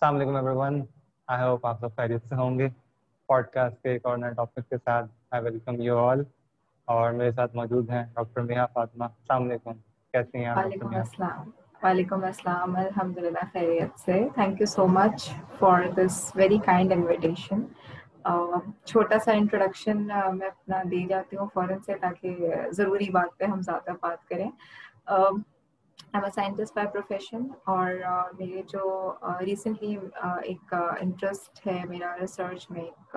السلام علیکم every one I hope آپ سب خیریت سے ہوں گے۔ پوڈ کاسٹ کے ایک اور نئے ٹاپک کے ساتھ آئی ویلکم یو آل اور میرے ساتھ موجود ہیں ڈاکٹر میاں فاطمہ۔ السلام علیکم۔ کیسی ہیں وعلیکم السلام۔ وعلیکم السلام۔ الحمد للہ خیریت سے۔ Thank you so much for this very kind invitation چھوٹا سا انٹروڈکشن میں اپنا دی جاتی ہوں فوراً سے تاکہ ضروری بات پہ ہم زیادہ بات کریں۔ Am a scientist by profession اور میرے جو ریسنٹلی ایک انٹرسٹ ہے میرا ریسرچ میں، ایک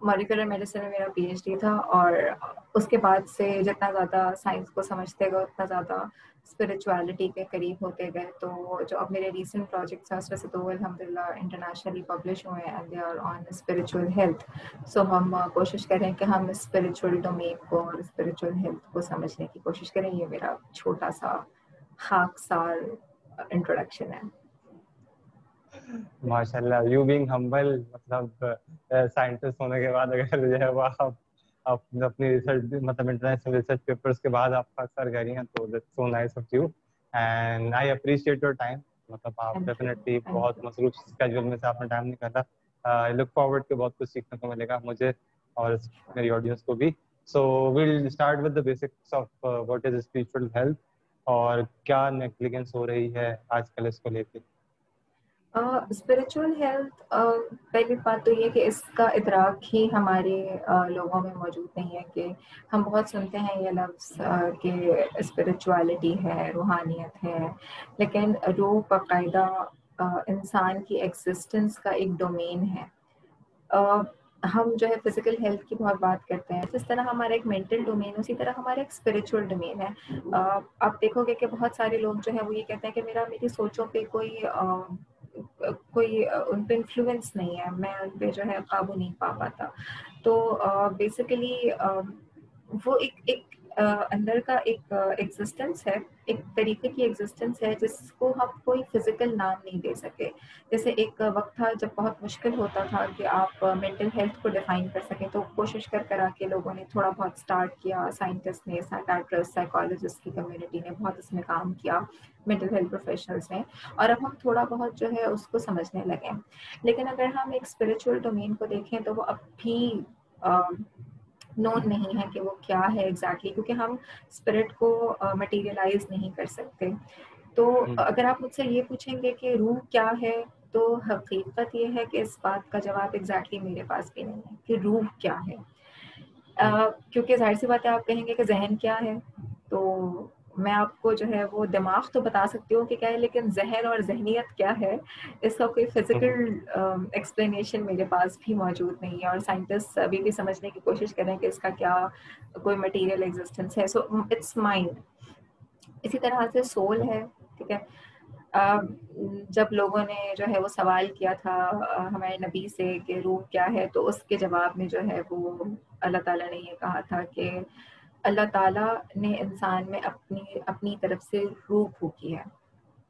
مولیکولر میڈیسن میں میرا پی ایچ ڈی تھا اور اس کے بعد سے جتنا زیادہ سائنس کو سمجھتے گئے، اتنا زیادہ اسپرچویلٹی کے قریب ہوتے گئے۔ تو جو اب میرے ریسنٹ پروجیکٹس ہیں، اس میں سے دو الحمد للہ انٹرنیشنلی پبلش ہوئے ہیں and they are on spiritual health so ہم کوشش کریں کہ ہم اسپرچل ڈومین کو اور اسپرچل ہیلتھ کو سمجھنے کی کوشش کریں۔ یہ میرا چھوٹا سا خاک سار انٹروڈکشن ہے ماشاء اللہ یو بینگ ہمبل مطلب سائنٹسٹ ہونے کے بعد اگر جو ہے وہ آپ آپ اپنی ریسرچ مطلب انٹرنیشنل ریسرچ پیپرس کے بعد آپ اکثر کر رہی ہیں تو that's so nice of you and I appreciate your time مطلب آپ ڈیفینیٹلی بہت مصروف اسکیجول میں سے آپ نے ٹائم نکالا. لک فارورڈ کہ بہت کچھ سیکھنے کو ملے گا مجھے اور میری آڈینس کو بھی. So we'll start with the basics of what is spiritual health اور کیا نیگلیجنس ہو رہی ہے آج کل اس کو لے کے؟ اسپریچول ہیلتھ پہلی بات تو یہ کہ اس کا ادراک ہی ہمارے لوگوں میں موجود نہیں ہے کہ ہم بہت سنتے ہیں یہ لفظ کہ اسپریچولیٹی ہے، روحانیت ہے، لیکن روح باقاعدہ انسان کی ایگزسٹنس کا ایک ڈومین ہے۔ ہم جو ہے فزیکل ہیلتھ کی بہت بات کرتے ہیں۔ جس طرح ہمارا ایک مینٹل ڈومین اسی طرح ہمارا ایک اسپریچول ڈومین ہے۔ آپ دیکھو گے کہ بہت سارے لوگ جو ہے وہ یہ کہتے ہیں کہ میرا، میری سوچوں پہ کوئی کوئی ان پہ انفلوئنس نہیں ہے۔ میں ان پہ جو ہے قابو نہیں پا پاتا۔ تو بیسیکلی وہ ایک ایک اندر کا ایک ایگزسٹنس ہے، ایک طریقے کی ایگزسٹنس ہے جس کو ہم کوئی فزیکل نام نہیں دے سکے۔ جیسے ایک وقت تھا جب بہت مشکل ہوتا تھا کہ آپ مینٹل ہیلتھ کو ڈیفائن کر سکیں، تو کوشش کر کر آ کے لوگوں نے تھوڑا بہت اسٹارٹ کیا۔ سائنٹسٹ نے سائکٹرسٹ سائیکالوجسٹ کی کمیونٹی نے بہت اس میں کام کیا مینٹل ہیلتھ پروفیشنلس نے۔ اور اب ہم تھوڑا بہت جو ہے اس کو سمجھنے لگے۔ لیکن اگر ہم ایک اسپریچول ڈومین کو دیکھیں تو وہ اب بھی نون نہیں ہے کہ وہ کیا ہے ایگزیکٹلی کیونکہ ہم اسپرٹ کو مٹیریلائز نہیں کر سکتے تو اگر آپ مجھ سے یہ پوچھیں گے کہ روح کیا ہے تو حقیقت یہ ہے کہ اس بات کا جواب ایگزیکٹلی میرے پاس بھی نہیں ہے کہ روح کیا ہے کیونکہ ظاہر سی بات ہے آپ کہیں گے کہ ذہن کیا ہے تو میں آپ کو جو ہے وہ دماغ تو بتا سکتی ہوں کہ کیا ہے، لیکن ذہن اور ذہنیت کیا ہے، اس کا کوئی فزیکل ایکسپلینیشن میرے پاس بھی موجود نہیں ہے اور سائنٹسٹ ابھی بھی سمجھنے کی کوشش کریں کہ اس کا کیا کوئی مٹیریل ایگزسٹنس ہے. سو اٹس مائنڈ اسی طرح سے سول ہے، ٹھیک ہے۔ جب لوگوں نے جو ہے وہ سوال کیا تھا ہمارے نبی سے کہ روح کیا ہے، تو اس کے جواب میں جو ہے وہ اللہ تعالیٰ نے یہ کہا تھا کہ اللہ تعالیٰ نے انسان میں اپنی اپنی طرف سے روح پھونکی ہے۔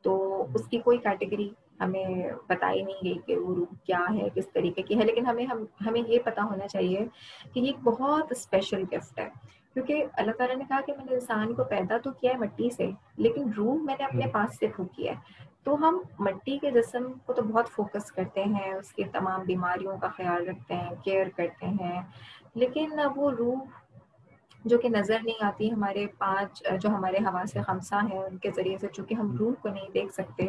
تو اس کی کوئی کیٹیگری ہمیں بتائی نہیں گئی کہ وہ روح کیا ہے کس طریقے کی ہے لیکن ہمیں ہم ہمیں یہ پتہ ہونا چاہیے کہ یہ ایک بہت اسپیشل گفٹ ہے۔ کیونکہ اللہ تعالیٰ نے کہا کہ میں نے انسان کو پیدا تو کیا ہے مٹی سے لیکن روح میں نے اپنے پاس سے پھونکی ہے۔ تو ہم مٹی کے جسم کو تو بہت فوکس کرتے ہیں اس کی تمام بیماریوں کا خیال رکھتے ہیں کیئر کرتے ہیں لیکن وہ روح جو کہ نظر نہیں آتی ہمارے پانچ جو ہمارے ہوا سے خمسہ ہیں ان کے ذریعے سے چونکہ ہم روح کو نہیں دیکھ سکتے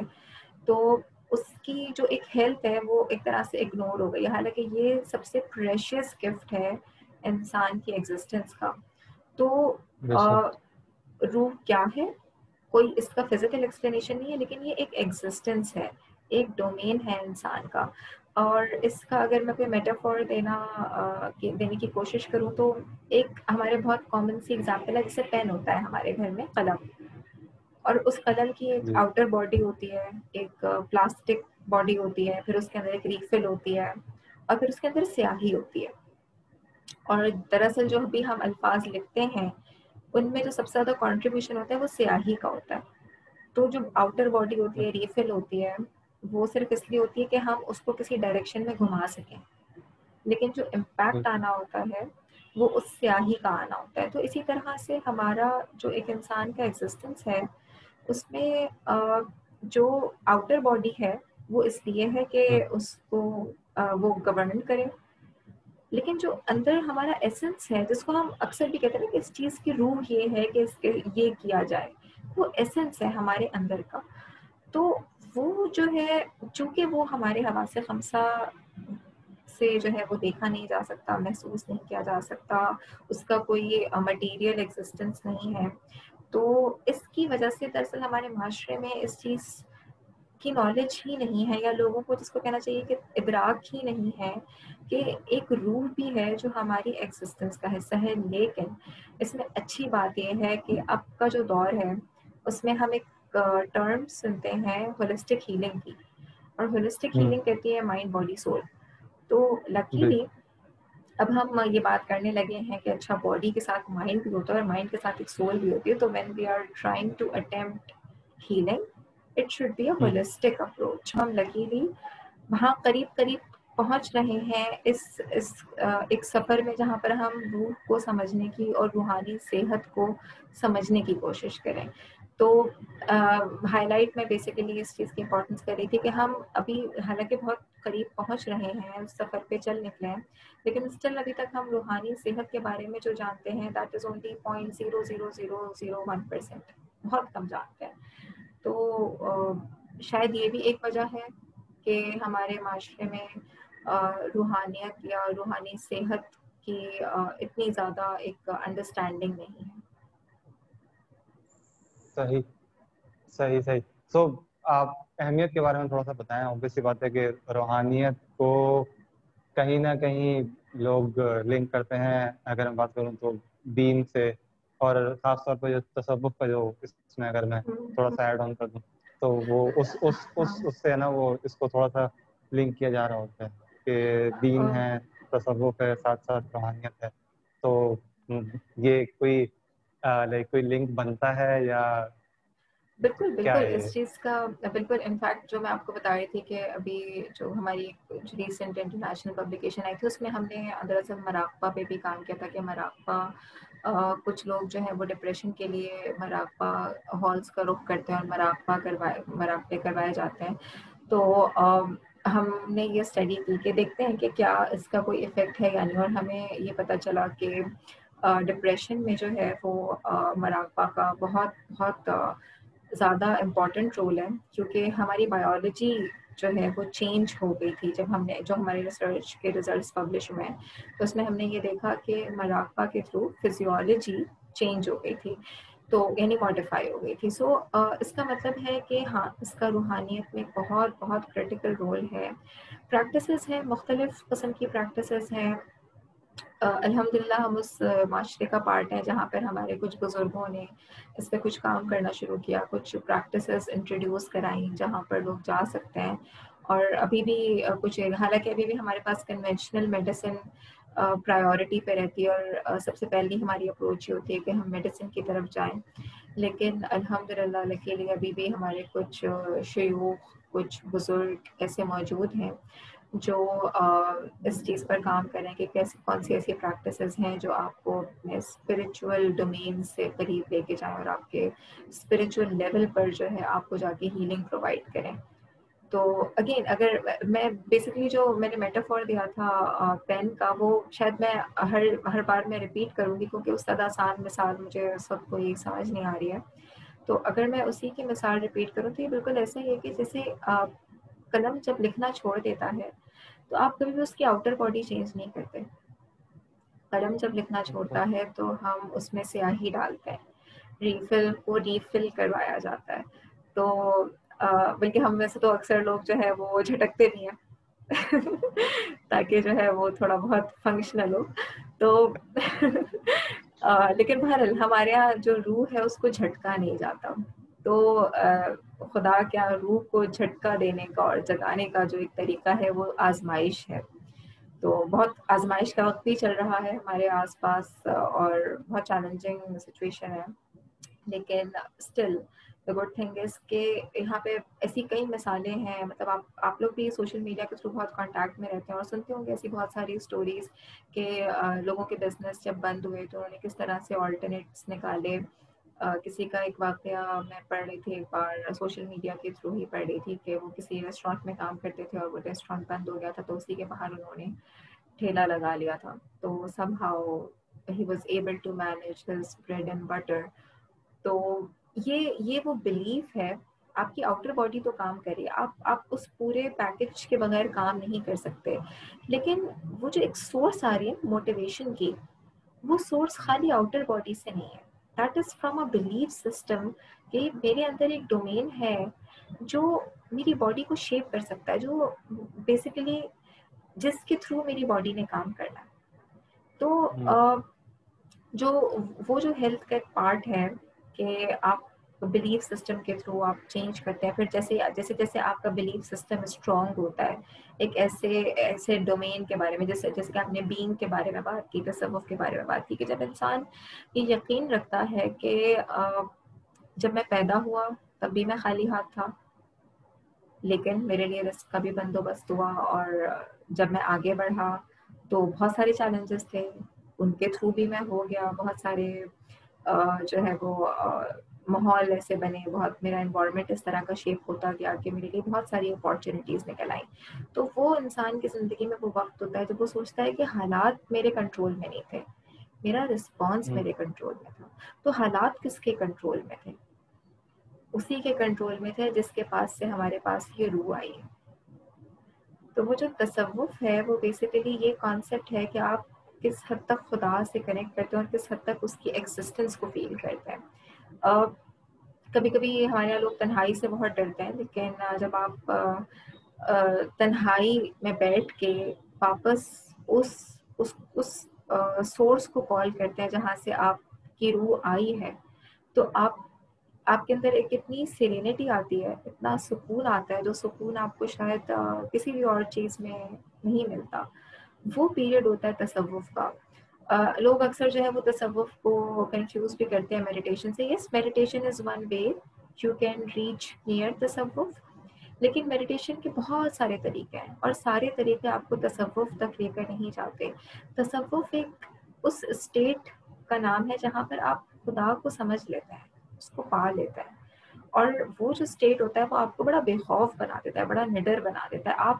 تو اس کی جو ایک ہیلتھ ہے وہ ایک طرح سے اگنور ہو گئی حالانکہ یہ سب سے پریشیس گفٹ ہے انسان کی ایگزسٹنس کا۔ تو روح کیا ہے؟ کوئی اس کا فزیکل ایکسپلینیشن نہیں ہے لیکن یہ ایک ایگزسٹنس ہے۔ ایک ڈومین ہے انسان کا۔ اور اس کا اگر میں کوئی میٹافور دینا دینے کی کوشش کروں تو ایک ہمارے بہت کامن سی ایگزامپل ہے جیسے پین ہوتا ہے ہمارے گھر میں قلم۔ اور اس قلم کی ایک آؤٹر باڈی ہوتی ہے ایک پلاسٹک باڈی ہوتی ہے پھر اس کے اندر ایک ریفل ہوتی ہے اور پھر اس کے اندر سیاہی ہوتی ہے۔ اور دراصل جو بھی ہم الفاظ لکھتے ہیں ان میں جو سب سے زیادہ کانٹریبیوشن ہوتا ہے وہ سیاہی کا ہوتا ہے۔ تو جو آؤٹر باڈی ہوتی ہے ریفل ہوتی ہے وہ صرف اس لیے ہوتی ہے کہ ہم اس کو کسی ڈائریکشن میں گھما سکیں۔ لیکن جو امپیکٹ آنا ہوتا ہے وہ اس سیاہی کا آنا ہوتا ہے۔ تو اسی طرح سے ہمارا جو ایک انسان کا ایگزسٹنس ہے اس میں جو آؤٹر باڈی ہے وہ اس لیے ہے کہ اس کو وہ گورن کرے۔ لیکن جو اندر ہمارا ایسنس ہے جس کو ہم اکثر بھی کہتے ہیں کہ اس چیز کی روح یہ ہے کہ اس کے یہ کیا جائے۔ وہ ایسنس ہے ہمارے اندر کا۔ تو وہ جو ہے، چونکہ وہ ہمارے ہوا سے خمسہ سے جو ہے وہ دیکھا نہیں جا سکتا، محسوس نہیں کیا جا سکتا، اس کا کوئی مٹیریل ایگزسٹنس نہیں ہے۔ تو اس کی وجہ سے دراصل ہمارے معاشرے میں اس چیز کی نالج ہی نہیں ہے، یا لوگوں کو جس کو کہنا چاہیے کہ ادراک ہی نہیں ہے کہ ایک روح بھی ہے جو ہماری ایگزسٹنس کا حصہ ہے۔ لیکن اس میں اچھی بات یہ ہے کہ اب کا جو دور ہے، اس میں ہم ایک ٹرم سنتے ہیں ہولسٹک ہیلنگ کی۔ اور ہولسٹک ہیلنگ کہتی ہے مائنڈ باڈی سول تو لکیلی اب ہم یہ بات کرنے لگے ہیں کہ اچھا باڈی کے ساتھ مائنڈ بھی ہوتا ہے اور مائنڈ کے ساتھ ایک سول بھی ہوتی ہے تو when we are trying to attempt healing it should be a holistic approach ہم لکیلی وہاں قریب قریب پہنچ رہے ہیں اس اس ایک سفر میں جہاں پر ہم روح کو سمجھنے کی اور روحانی صحت کو سمجھنے کی کوشش کریں۔ تو ہائی لائٹ میں بیسیکلی اس چیز کی امپورٹنس کر رہی تھی کہ ہم ابھی حالانکہ بہت قریب پہنچ رہے ہیں، اس سفر پہ چل نکلے ہیں، لیکن اسٹل ابھی تک ہم روحانی صحت کے بارے میں جو جانتے ہیں that is only point zero zero zero zero one percent بہت کم جانتے ہیں۔ تو شاید یہ بھی ایک وجہ ہے کہ ہمارے معاشرے میں روحانیت یا روحانی صحت کی اتنی زیادہ ایک انڈرسٹینڈنگ نہیں ہے۔ صحیح صحیح صحیح۔ سو آپ اہمیت کے بارے میں تھوڑا سا بتائیں۔ اوبیسلی بات ہے کہ روحانیت کو کہیں نہ کہیں لوگ لنک کرتے ہیں۔ اگر میں بات کروں تو دین سے اور خاص طور پہ جو تصوف کا جو اس میں اگر میں تھوڑا سا ایڈ آن کر دوں، تو وہ اس اس اس اس سے نا وہ اس کو تھوڑا سا لنک کیا جا رہا ہوتا ہے کہ دین ہے، تصوف ہے، ساتھ ساتھ روحانیت ہے۔ تو یہ کوئی لائک کوئی لنک بنتا ہے یا بالکل بالکل اس چیز کا بالکل انفیکٹ جو میں آپ کو بتا رہی تھی کہ ابھی جو ہماری ریسنٹ انٹرنیشنل پبلیکیشن آئی تھی اس میں ہم نے دراصل مراقبہ پہ بھی کام کیا تھا کہ مراقبہ کچھ لوگ جو ہے وہ ڈپریشن کے لیے مراقبہ ہالس کا رخ کرتے ہیں اور مراقبہ کروائے مراقبے کروائے جاتے ہیں۔ تو ہم نے یہ اسٹڈی کی کہ دیکھتے ہیں کہ کیا اس کا کوئی افیکٹ ہے یا نہیں اور ہمیں یہ پتہ چلا کہ ڈپریشن میں جو ہے وہ مراقبہ کا بہت بہت زیادہ امپورٹنٹ رول ہے۔ کیونکہ ہماری بایولوجی جو ہے وہ چینج ہو گئی تھی۔ جب ہم نے، جو ہمارے ریسرچ کے ریزلٹس پبلش ہوئے ہیں، تو اس میں ہم نے یہ دیکھا کہ مراقبہ کے تھرو فزیولوجی چینج ہو گئی تھی۔ تو یعنی ماڈیفائی ہو گئی تھی۔ سو اس کا مطلب ہے کہ ہاں اس کا روحانیت میں بہت بہت کریٹیکل رول ہے۔ پریکٹسز ہیں، مختلف قسم کی پریکٹسز ہیں۔ الحمد للہ ہم اس معاشرے کا پارٹ ہیں جہاں پر ہمارے کچھ بزرگوں نے اس پہ کچھ کام کرنا شروع کیا، کچھ پریکٹسز انٹروڈیوس کرائیں جہاں پر لوگ جا سکتے ہیں۔ اور ابھی بھی کچھ، حالانکہ ابھی بھی ہمارے پاس کنونشنل میڈیسن پرائیورٹی پہ رہتی ہے اور سب سے پہلی ہماری اپروچ یہ ہوتی ہے کہ ہم میڈیسن کی طرف جائیں۔ لیکن الحمد للہ کے لیے ابھی بھی ہمارے کچھ شیوخ کچھ بزرگ ایسے موجود ہیں جو اس چیز پر کام کریں کہ کیسے، کون سی ایسی پریکٹسز ہیں جو آپ کو اپنے اسپریچول ڈومین سے قریب لے کے جائیں اور آپ کے اسپریچول لیول پر جو ہے آپ کو جا کے ہیلنگ پرووائڈ کریں۔ تو اگین اگر میں بیسکلی جو میں نے میٹافور دیا تھا پین کا، وہ شاید میں ہر ہر بار میں ریپیٹ کروں گی کیونکہ اس طرح آسان مثال مجھے سب کو یہ سمجھ نہیں آ رہی ہے۔ تو اگر میں اسی کی مثال ریپیٹ کروں تو یہ بالکل ایسا ہی ہے کہ جیسے قلم جب لکھنا چھوڑ دیتا ہے تو آپ کبھی بھی اس کی آؤٹر باڈی چینج نہیں کرتے۔ قلم جب لکھنا چھوڑتا ہے تو ہم اس میں سیاہی ڈالتے ہیں۔ ریفل کو ریفل کروایا جاتا ہے۔ تو بلکہ ہم میں سے تو اکثر لوگ جو ہے وہ جھٹکتے نہیں ہیں۔ تاکہ جو ہے وہ تھوڑا بہت فنکشنل ہو۔ تو لیکن بہرحال ہمارے یہاں جو روح ہے، اس کو جھٹکا نہیں جاتا۔ تو خدا کیا روح کو جھٹکا دینے کا اور جگانے کا جو ایک طریقہ ہے، وہ آزمائش ہے۔ تو بہت آزمائش کا وقت بھی چل رہا ہے ہمارے آس پاس اور بہت چیلنجنگ سچویشن ہے۔ لیکن still the good thing is کہ یہاں پہ ایسی کئی مثالیں ہیں مطلب آپ آپ لوگ بھی سوشل میڈیا کے تھرو بہت کانٹیکٹ میں رہتے ہیں اور سنتے ہوں گے ایسی بہت ساری اسٹوریز کہ لوگوں کے بزنس جب بند ہوئے تو انہوں نے کس طرح سے آلٹرنیٹس نکالے۔ کسی کا ایک واقعہ میں پڑھ رہی تھی ایک بار سوشل میڈیا کے تھرو ہی پڑھ رہی تھی کہ وہ کسی ریسٹورینٹ میں کام کرتے تھے اور وہ ریسٹورینٹ بند ہو گیا تھا تو اسی کے باہر انہوں نے ٹھیلا لگا لیا تھا۔ تو somehow he was able to manage his bread and butter تو یہ یہ وہ بلیف ہے آپ کی آؤٹر باڈی تو کام کرے آپ آپ اس پورے پیکج کے بغیر کام نہیں کر سکتے۔ لیکن وہ جو ایک سورس آ رہی ہے موٹیویشن کی وہ سورس خالی آؤٹر باڈی سے نہیں ہے۔ That is from a belief system کہ میرے اندر ایک ڈومین ہے جو میری باڈی کو شیپ کر سکتا ہے جو بیسیکلی جس کے تھرو میری باڈی نے کام کرنا تو جو وہ جو ہیلتھ کا ایک پارٹ ہے کہ آپ بلیف سسٹم کے تھرو آپ چینج کرتے ہیں۔ پھر جیسے جیسے جیسے آپ کا بلیف سسٹم اسٹرانگ ہوتا ہے، ایک ایسے ایسے ڈومین کے بارے میں، جیسے جیسے کہ آپ نے بینگ کے بارے میں بات کی، تصوف کے بارے میں بات کی کہ جب انسان یہ یقین رکھتا ہے کہ جب میں پیدا ہوا تب بھی میں خالی ہاتھ تھا، لیکن میرے لیے رسک کا بھی بندوبست ہوا اور جب میں آگے بڑھا تو بہت سارے چیلنجز تھے۔ ان کے تھرو بھی میں ہو گیا، بہت سارے جو ہے وہ ماحول ایسے بنے بہت میرا انوائرمنٹ اس طرح کا شیپ ہوتا گیا کہ میرے لیے بہت ساری اپارچونیٹیز نکل آئیں۔ تو وہ انسان کی زندگی میں وہ وقت ہوتا ہے جب وہ سوچتا ہے کہ حالات میرے کنٹرول میں نہیں تھے۔ میرا رسپانس میرے کنٹرول میں تھا۔ تو حالات کس کے کنٹرول میں تھے؟ اسی کے کنٹرول میں تھے جس کے پاس سے ہمارے پاس یہ روح آئی۔ ہے تو وہ جو تصوف ہے وہ بیسیکلی یہ کانسیپٹ ہے کہ آپ کس حد تک خدا سے کنیکٹ کرتے ہیں اور کس حد تک اس کی ایگزسٹنس کو فیل کرتے ہیں۔ کبھی کبھی ہمارے یہاں لوگ تنہائی سے بہت ڈرتے ہیں، لیکن جب آپ تنہائی میں بیٹھ کے واپس اس اس اس سورس کو کال کرتے ہیں جہاں سے آپ کی روح آئی ہے، تو آپ آپ کے اندر ایک اتنی سیرینٹی آتی ہے، اتنا سکون آتا ہے، جو سکون آپ کو شاید کسی بھی اور چیز میں نہیں ملتا۔ وہ پیریڈ ہوتا ہے تصوف کا۔ لوگ اکثر جو ہے وہ تصوف کو کنفیوز بھی کرتے ہیں میڈیٹیشن سے۔ Yes meditation is one way you can reach near تصوف۔ لیکن میڈیٹیشن کے بہت سارے طریقے ہیں اور سارے طریقے آپ کو تصوف تک لے کر نہیں جاتے۔ تصوف ایک اس اسٹیٹ کا نام ہے جہاں پر آپ خدا کو سمجھ لیتے ہیں، اس کو پا لیتا ہے اور وہ جو اسٹیٹ ہوتا ہے وہ آپ کو بڑا بے خوف بنا دیتا ہے، بڑا نڈر بنا دیتا ہے۔ آپ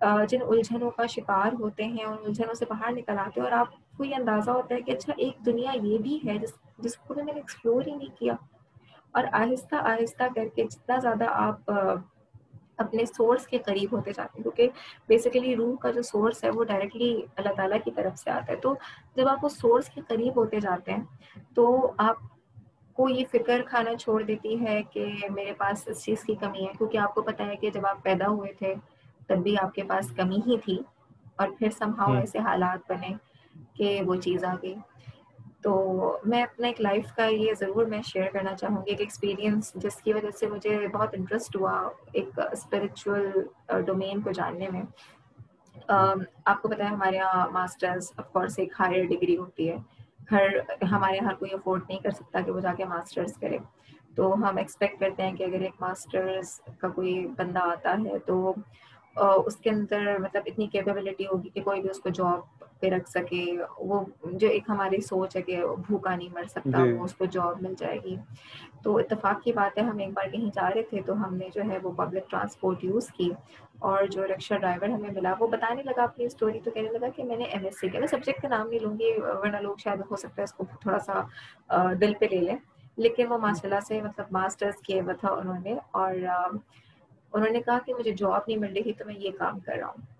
جن الجھنوں کا شکار ہوتے ہیں، ان الجھنوں سے باہر نکل آتے ہیں اور آپ کو یہ اندازہ ہوتا ہے کہ اچھا ایک دنیا یہ بھی ہے جس جس کو میں نے ایکسپلور ہی نہیں کیا۔ اور آہستہ آہستہ کر کے جتنا زیادہ آپ اپنے سورس کے قریب ہوتے جاتے ہیں، کیونکہ بیسیکلی روح کا جو سورس ہے وہ ڈائریکٹلی اللہ تعالیٰ کی طرف سے آتا ہے۔ تو جب آپ اس سورس کے قریب ہوتے جاتے ہیں، تو آپ کو یہ فکر کھانا چھوڑ دیتی ہے کہ میرے پاس اس چیز کی کمی ہے، کیونکہ آپ کو پتہ ہے کہ جب آپ پیدا ہوئے تھے تب بھی آپ کے پاس کمی ہی تھی اور پھر سمہاؤ ایسے حالات بنے کہ وہ چیز آ گئی۔ تو میں اپنا ایک لائف کا یہ ضرور میں شیئر کرنا چاہوں گی ایک ایکسپیرینس جس کی وجہ سے مجھے بہت انٹرسٹ ہوا ایک اسپریچول ڈومین کو جاننے میں۔ آپ کو پتہ ہے ہمارے یہاں ماسٹرز آف کورس ایک ہائر ڈگری ہوتی ہے۔ ہر ہمارے یہاں کوئی افورڈ نہیں کر سکتا کہ وہ جا کے ماسٹرز کرے۔ تو ہم ایکسپیکٹ کرتے ہیں کہ اگر ایک ماسٹرز کا کوئی بندہ آتا ہے تو اس کے اندر مطلب اتنی کیپیبلٹی ہوگی کہ کوئی بھی اس کو جاب پہ رکھ سکے۔ وہ جو ایک ہماری سوچ ہے کہ بھوکا نہیں مر سکتا جی۔ وہ اس کو جاب مل جائے گی۔ تو اتفاق کی بات ہے ہم ایک بار کہیں جا رہے تھے تو ہم نے جو ہے وہ پبلک ٹرانسپورٹ یوز کی اور جو رکشا ڈرائیور ہمیں ملا وہ بتانے لگا اپنی اسٹوری تو کہنے لگا کہ میں نے ایم ایس سی کیا۔ میں سبجیکٹ کا نام نہیں لوں گی ورنہ لوگ شاید ہو سکتا ہے اس کو تھوڑا سا دل پہ لے لیں۔ لیکن وہ ماشاء اللہ سے مطلب ماسٹرس کیے ہوا تھا انہوں نے اور انہوں نے کہا کہ مجھے جاب نہیں مل رہی تو میں یہ کام کر رہا ہوں۔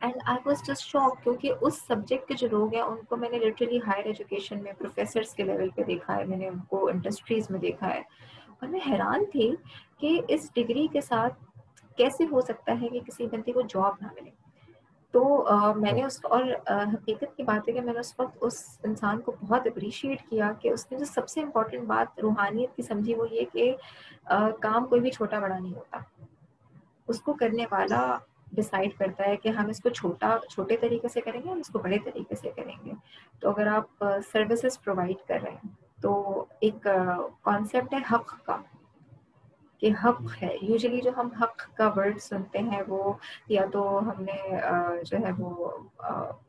And I was just shock کیونکہ اس سبجیکٹ کے جو لوگ ہیں، ان کو میں نے لٹرلی ہائر ایجوکیشن میں پروفیسرس کے لیول پہ دیکھا ہے، میں نے ان کو انڈسٹریز میں دیکھا ہے۔ اور میں حیران تھی کہ اس ڈگری کے ساتھ کیسے ہو سکتا ہے کہ کسی بندے کو جاب نہ ملے۔ تو میں نے اس اور حقیقت کی بات ہے کہ میں نے اس وقت اس انسان کو بہت اپریشیٹ کیا کہ اس نے جو سب سے امپورٹنٹ بات روحانیت کی سمجھی وہ یہ کہ کام کوئی بھی چھوٹا بڑا نہیں ہوتا۔ اس کو کرنے والا ڈسائڈ کرتا ہے کہ ہم اس کو چھوٹا، چھوٹے طریقے سے کریں گے، ہم اس کو بڑے طریقے سے کریں گے۔ تو اگر آپ سروسز پرووائڈ کر رہے ہیں، تو ایک کانسیپٹ ہے حق کا۔ کہ حق ہے۔ یوزلی جو ہم حق کا ورڈ سنتے ہیں وہ یا تو ہم نے جو ہے وہ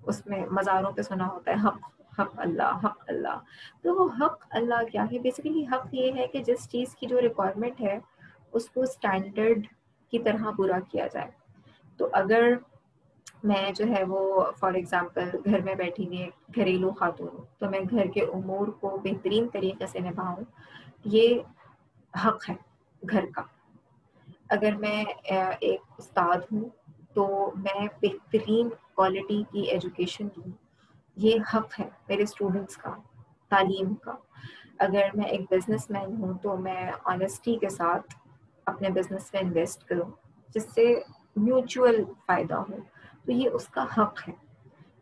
اس میں مزاروں پہ سنا ہوتا ہے، حق حق اللہ حق اللہ۔ تو وہ حق اللہ کیا ہے؟ بیسیکلی حق یہ ہے کہ جس چیز کی جو ریکوائرمنٹ ہے، اس کو اسٹینڈرڈ کی طرح پورا کیا جائے۔ تو اگر میں جو ہے وہ فار ایگزامپل گھر میں بیٹھی ہوئی گھریلو خاتون ہوں، تو میں گھر کے امور کو بہترین طریقے سے نبھاؤں، یہ حق ہے۔ گھر کا۔ اگر میں ایک استاد ہوں تو میں بہترین کوالٹی کی ایجوکیشن دوں۔ یہ حق ہے میرے اسٹوڈنٹس کا، تعلیم کا۔ اگر میں ایک بزنس مین ہوں تو میں آنیسٹی کے ساتھ اپنے بزنس میں انویسٹ کروں، جس سے میوچول فائدہ ہو۔ تو یہ اس کا حق ہے۔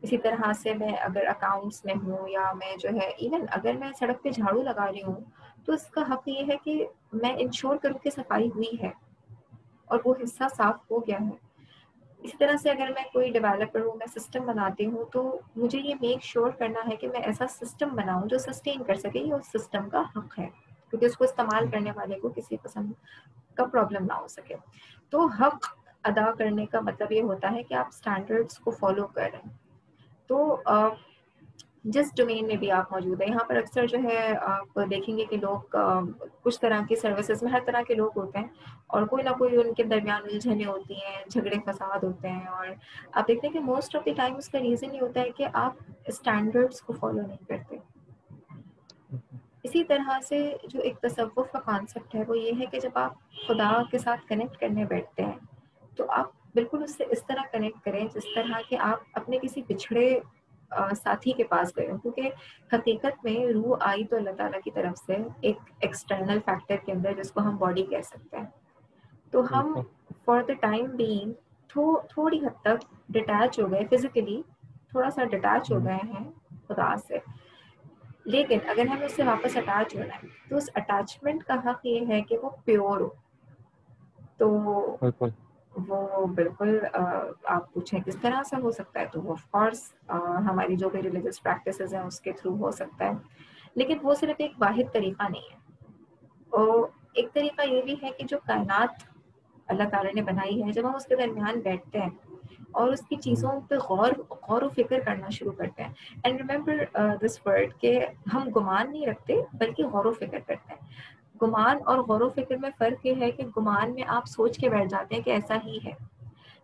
اسی طرح سے میں اگر اکاؤنٹس میں ہوں یا میں جو ہے ایون اگر میں سڑک پہ جھاڑو لگا رہی ہوں، تو اس کا حق یہ ہے کہ میں انشور کروں کہ صفائی ہوئی ہے اور وہ حصہ صاف ہو گیا ہے۔ اسی طرح سے اگر میں کوئی ڈیولپر ہوں، میں سسٹم بناتی ہوں، تو مجھے یہ میک شیور کرنا ہے کہ میں ایسا سسٹم بناؤں جو سسٹین کر سکے، یہ اس سسٹم کا حق ہے۔ کیونکہ اس کو استعمال کرنے والے کو کسی قسم کا پرابلم نہ ہو سکے۔ تو حق ادا کرنے کا مطلب یہ ہوتا ہے کہ آپ اسٹینڈرڈس کو فالو کر رہے ہیں۔ تو جس ڈومین میں بھی آپ موجود ہیں، یہاں پر اکثر جو ہے، آپ دیکھیں گے کہ لوگ کچھ طرح کی سروسز میں، ہر طرح کے لوگ ہوتے ہیں اور کوئی نہ کوئی ان کے درمیان الجھنیں ہوتی ہیں، جھگڑے، فساد ہوتے ہیں اور آپ دیکھتے ہیں کہ موسٹ آف دی ٹائم اس کا ریزن یہ ہوتا ہے کہ آپ اسٹینڈرڈس کو فالو نہیں کرتے۔ اسی طرح سے جو ایک تصوف کا کانسیپٹ ہے، وہ یہ ہے کہ جب آپ خدا کے ساتھ کنیکٹ کرنے بیٹھتے ہیں، تو آپ بالکل اس سے اس طرح کنیکٹ کریں جس طرح کہ آپ اپنے کسی پچھڑے ساتھی کے پاس گئے ہوں۔ کیونکہ حقیقت میں روح آئی تو اللہ تعالیٰ کی طرف سے ایک ایکسٹرنل فیکٹر کے اندر جس کو ہم باڈی کہہ سکتے ہیں۔ تو ہم فار دا ٹائم بینگ تھوڑی حد تک ڈٹیچ ہو گئے فزیکلی تھوڑا سا ڈٹیچ ہو گئے ہیں خدا سے۔ لیکن اگر ہمیں اس سے واپس اٹیچ ہونا ہے تو اس اٹیچمنٹ کا حق یہ ہے کہ وہ پیور ہو۔ تو وہ بالکل آپ پوچھیں کس طرح سے ہو سکتا ہے، تو وہ آف کورس ہماری جو بھی ریلیجس پریکٹسز ہیں اس کے تھرو ہو سکتا ہے۔ لیکن وہ صرف ایک واحد طریقہ نہیں ہے۔ اور ایک طریقہ یہ بھی ہے کہ جو کائنات اللہ تعالیٰ نے بنائی ہے، جب ہم اس کے درمیان بیٹھتے ہیں اور اس کی چیزوں پہ غور غور و فکر کرنا شروع کرتے ہیں۔ اینڈ ریمبر دس ورڈ کہ ہم گمان نہیں رکھتے، بلکہ غور و فکر کرتے ہیں۔ گمان اور غور و فکر میں فرق یہ ہے کہ گمان میں آپ سوچ کے بیٹھ جاتے ہیں کہ ایسا ہی ہے۔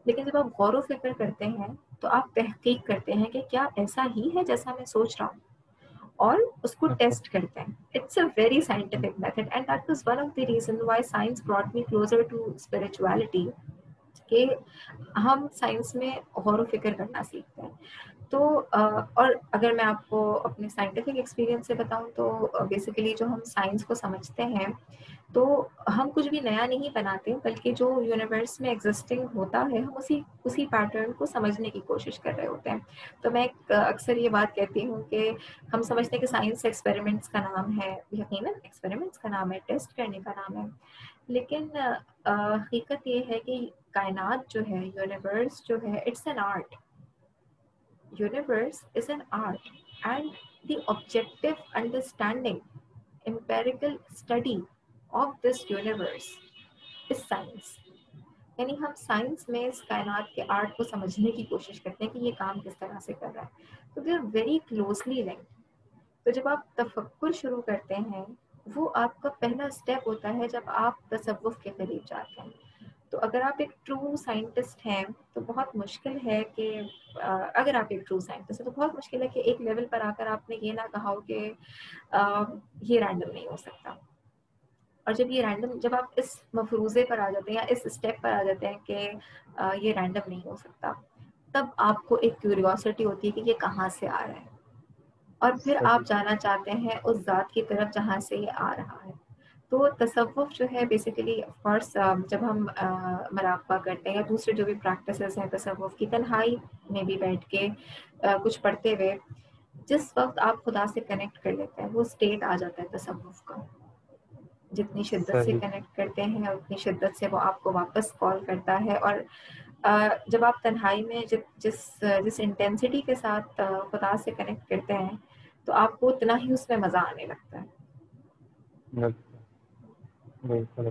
لیکن جب آپ غور و فکر کرتے ہیں تو آپ تحقیق کرتے ہیں کہ کیا ایسا ہی ہے جیسا میں سوچ رہا ہوں۔ اور اس کو ٹیسٹ کرتے ہیں۔ It's a very scientific method and that was one of the reason why science brought me closer to spirituality کہ ہم سائنس میں غور و فکر کرنا سیکھتے ہیں۔ تو اور اگر میں آپ کو اپنے سائنٹیفک ایکسپیرینس سے بتاؤں تو بیسیکلی جو ہم سائنس کو سمجھتے ہیں، تو ہم کچھ بھی نیا نہیں بناتے، بلکہ جو یونیورس میں ایگزسٹنگ ہوتا ہے، ہم اسی اسی پیٹرن کو سمجھنے کی کوشش کر رہے ہوتے ہیں۔ تو میں اکثر یہ بات کہتی ہوں کہ ہم سمجھتے ہیں کہ سائنس ایکسپیریمنٹس کا نام ہے، یقیناً ایکسپیریمنٹس کا نام ہے ٹیسٹ کرنے کا نام ہے۔ لیکن حقیقت یہ ہے کہ کائنات جو ہے یونیورس جو ہے it's an art universe is an art and the objective understanding empirical study of this universe is science یعنی ہم سائنس میں اس کائنات کے آرٹ کو سمجھنے کی کوشش کرتے ہیں کہ یہ کام کس طرح سے کر رہا ہے تو they are very closely linked تو جب آپ تفکر شروع کرتے ہیں وہ آپ کا پہلا اسٹیپ ہوتا ہے جب آپ تصوف کے قریب جاتے ہیں تو اگر آپ ایک ٹرو سائنٹسٹ ہیں تو بہت مشکل ہے کہ اگر آپ ایک ٹرو سائنٹسٹ ہیں تو بہت مشکل ہے کہ ایک لیول پر آ کر آپ نے یہ نہ کہا ہو کہ یہ رینڈم نہیں ہو سکتا۔ اور جب یہ رینڈم جب آپ اس مفروضے پر آ جاتے ہیں یا اس اسٹیپ پر آ جاتے ہیں کہ یہ رینڈم نہیں ہو سکتا تب آپ کو ایک کیوریوسٹی ہوتی ہے کہ یہ کہاں سے آ رہا ہے۔ اور پھر آپ جانا چاہتے ہیں اس ذات کی طرف جہاں سے یہ آ رہا ہے۔ تو تصوف جو ہے بیسیکلی کورس جب ہم مراقبہ کرتے ہیں یا دوسرے جو بھی پریکٹسز ہیں تصوف کی تنہائی میں بھی بیٹھ کے کچھ پڑھتے ہوئے جس وقت آپ خدا سے کنیکٹ کر لیتے ہیں وہ اسٹیٹ آ جاتا ہے تصوف کا۔ جتنی شدت سے کنیکٹ کرتے ہیں اتنی شدت سے وہ آپ کو واپس کال کرتا ہے اور جب آپ تنہائی میں جس جس انٹینسٹی کے ساتھ خدا سے کنیکٹ کرتے ہیں تو آپ کو اتنا ہی اس میں مزہ آنے لگتا ہے۔ بالکل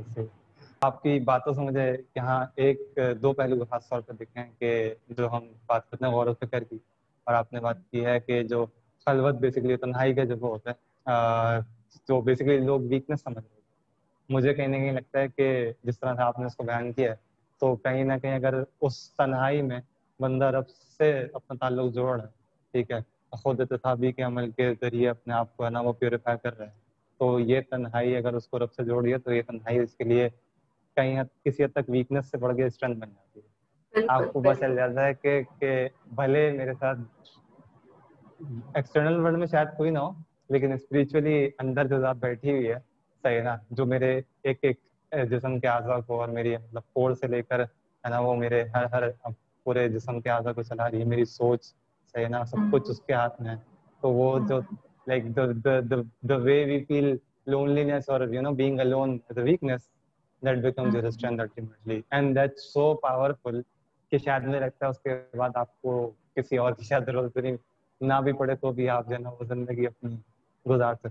آپ کی باتوں سے مجھے یہاں ایک، دو پہلو خاص طور پہ دکھے ہیں کہ جو ہم بات کرتے ہیں غور و فکر کی۔ اور آپ نے بات کی ہے کہ جو خلوت بیسکلی تنہائی کا جب وہ ہوتا ہے تو بیسکلی لوگ ویکنیس سمجھ رہے مجھے کہیں نہ کہیں لگتا ہے کہ جس طرح سے آپ نے اس کو بیان کیا ہے، تو کہیں نہ کہیں اگر اس تنہائی میں بندہ رب سے اپنا تعلق جوڑ رہا ہے، ٹھیک ہے، خود تصابی کے عمل کے ذریعے اپنے آپ کو ہے نا وہ پیوریفائی کر رہے ہیں تو یہ تنہائی اگر اس کو رب سے جوڑ دیا تو یہ تنہائی اس کے لیے کہیں کسی حد تک ویکنیس سے بڑھ کے اسٹرینتھ بن جاتی ہے۔ آپ کو پتا چل جاتا ہے کہ کہ بھلے میرے ساتھ ایکسٹرنل ورلڈ میں شاید کوئی نہ ہو لیکن اسپریچولی اندر جو ذات بیٹھی ہوئی ہے صحیح نا جو میرے ایک ایک جسم کے اعضاء کو اور میری مطلب کوڑ سے لے کر ہے نا وہ میرے ہر ہر پورے جسم کے اعضاء کو چلا رہی ہے میری سوچ صحیح نا سب کچھ اس کے ہاتھ میں ہے۔ تو وہ جو لونلینس اور you know being alone the weakness that becomes your strength ultimately and that so powerful کہ شاید مجھے لگتا ہے اس کے بعد آپ کو کسی اور کی شاید نہیں نہ بھی پڑے تو بھی آپ جو ہے نا وہ زندگی اپنی گزار سکتے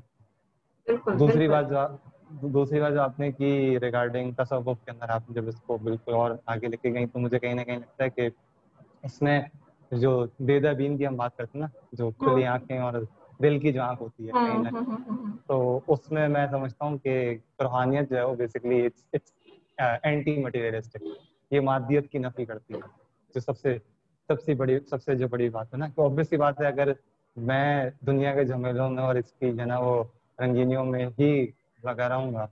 ہیں دوسری بات جو دوسری بات جو آپ نے کی ریگارڈنگ تصوف کے اندر آپ جب اس کو بالکل اور آگے لے کے گئی تو مجھے کہیں نہ کہیں لگتا ہے کہ اس میں جو دیدا بین کی ہم بات کرتے ہیں نا جو کھلی آنکھیں اور دل کی جو آنکھ ہوتی ہے کہیں نہ تو اس میں میں سمجھتا ہوں کہ روحانیت جو ہے وہ بیسکلی اینٹی مٹیریلسٹک یہ مادیت کی نفی کرتی ہے جو سب سے سب سے بڑی سب سے جو بڑی بات ہے نا کہ سی بات ہے اگر میں دنیا کے جھمیلوں میں اور اس کی جو ہے نا وہ رنگینیوں میں ہی لگا رہوں گا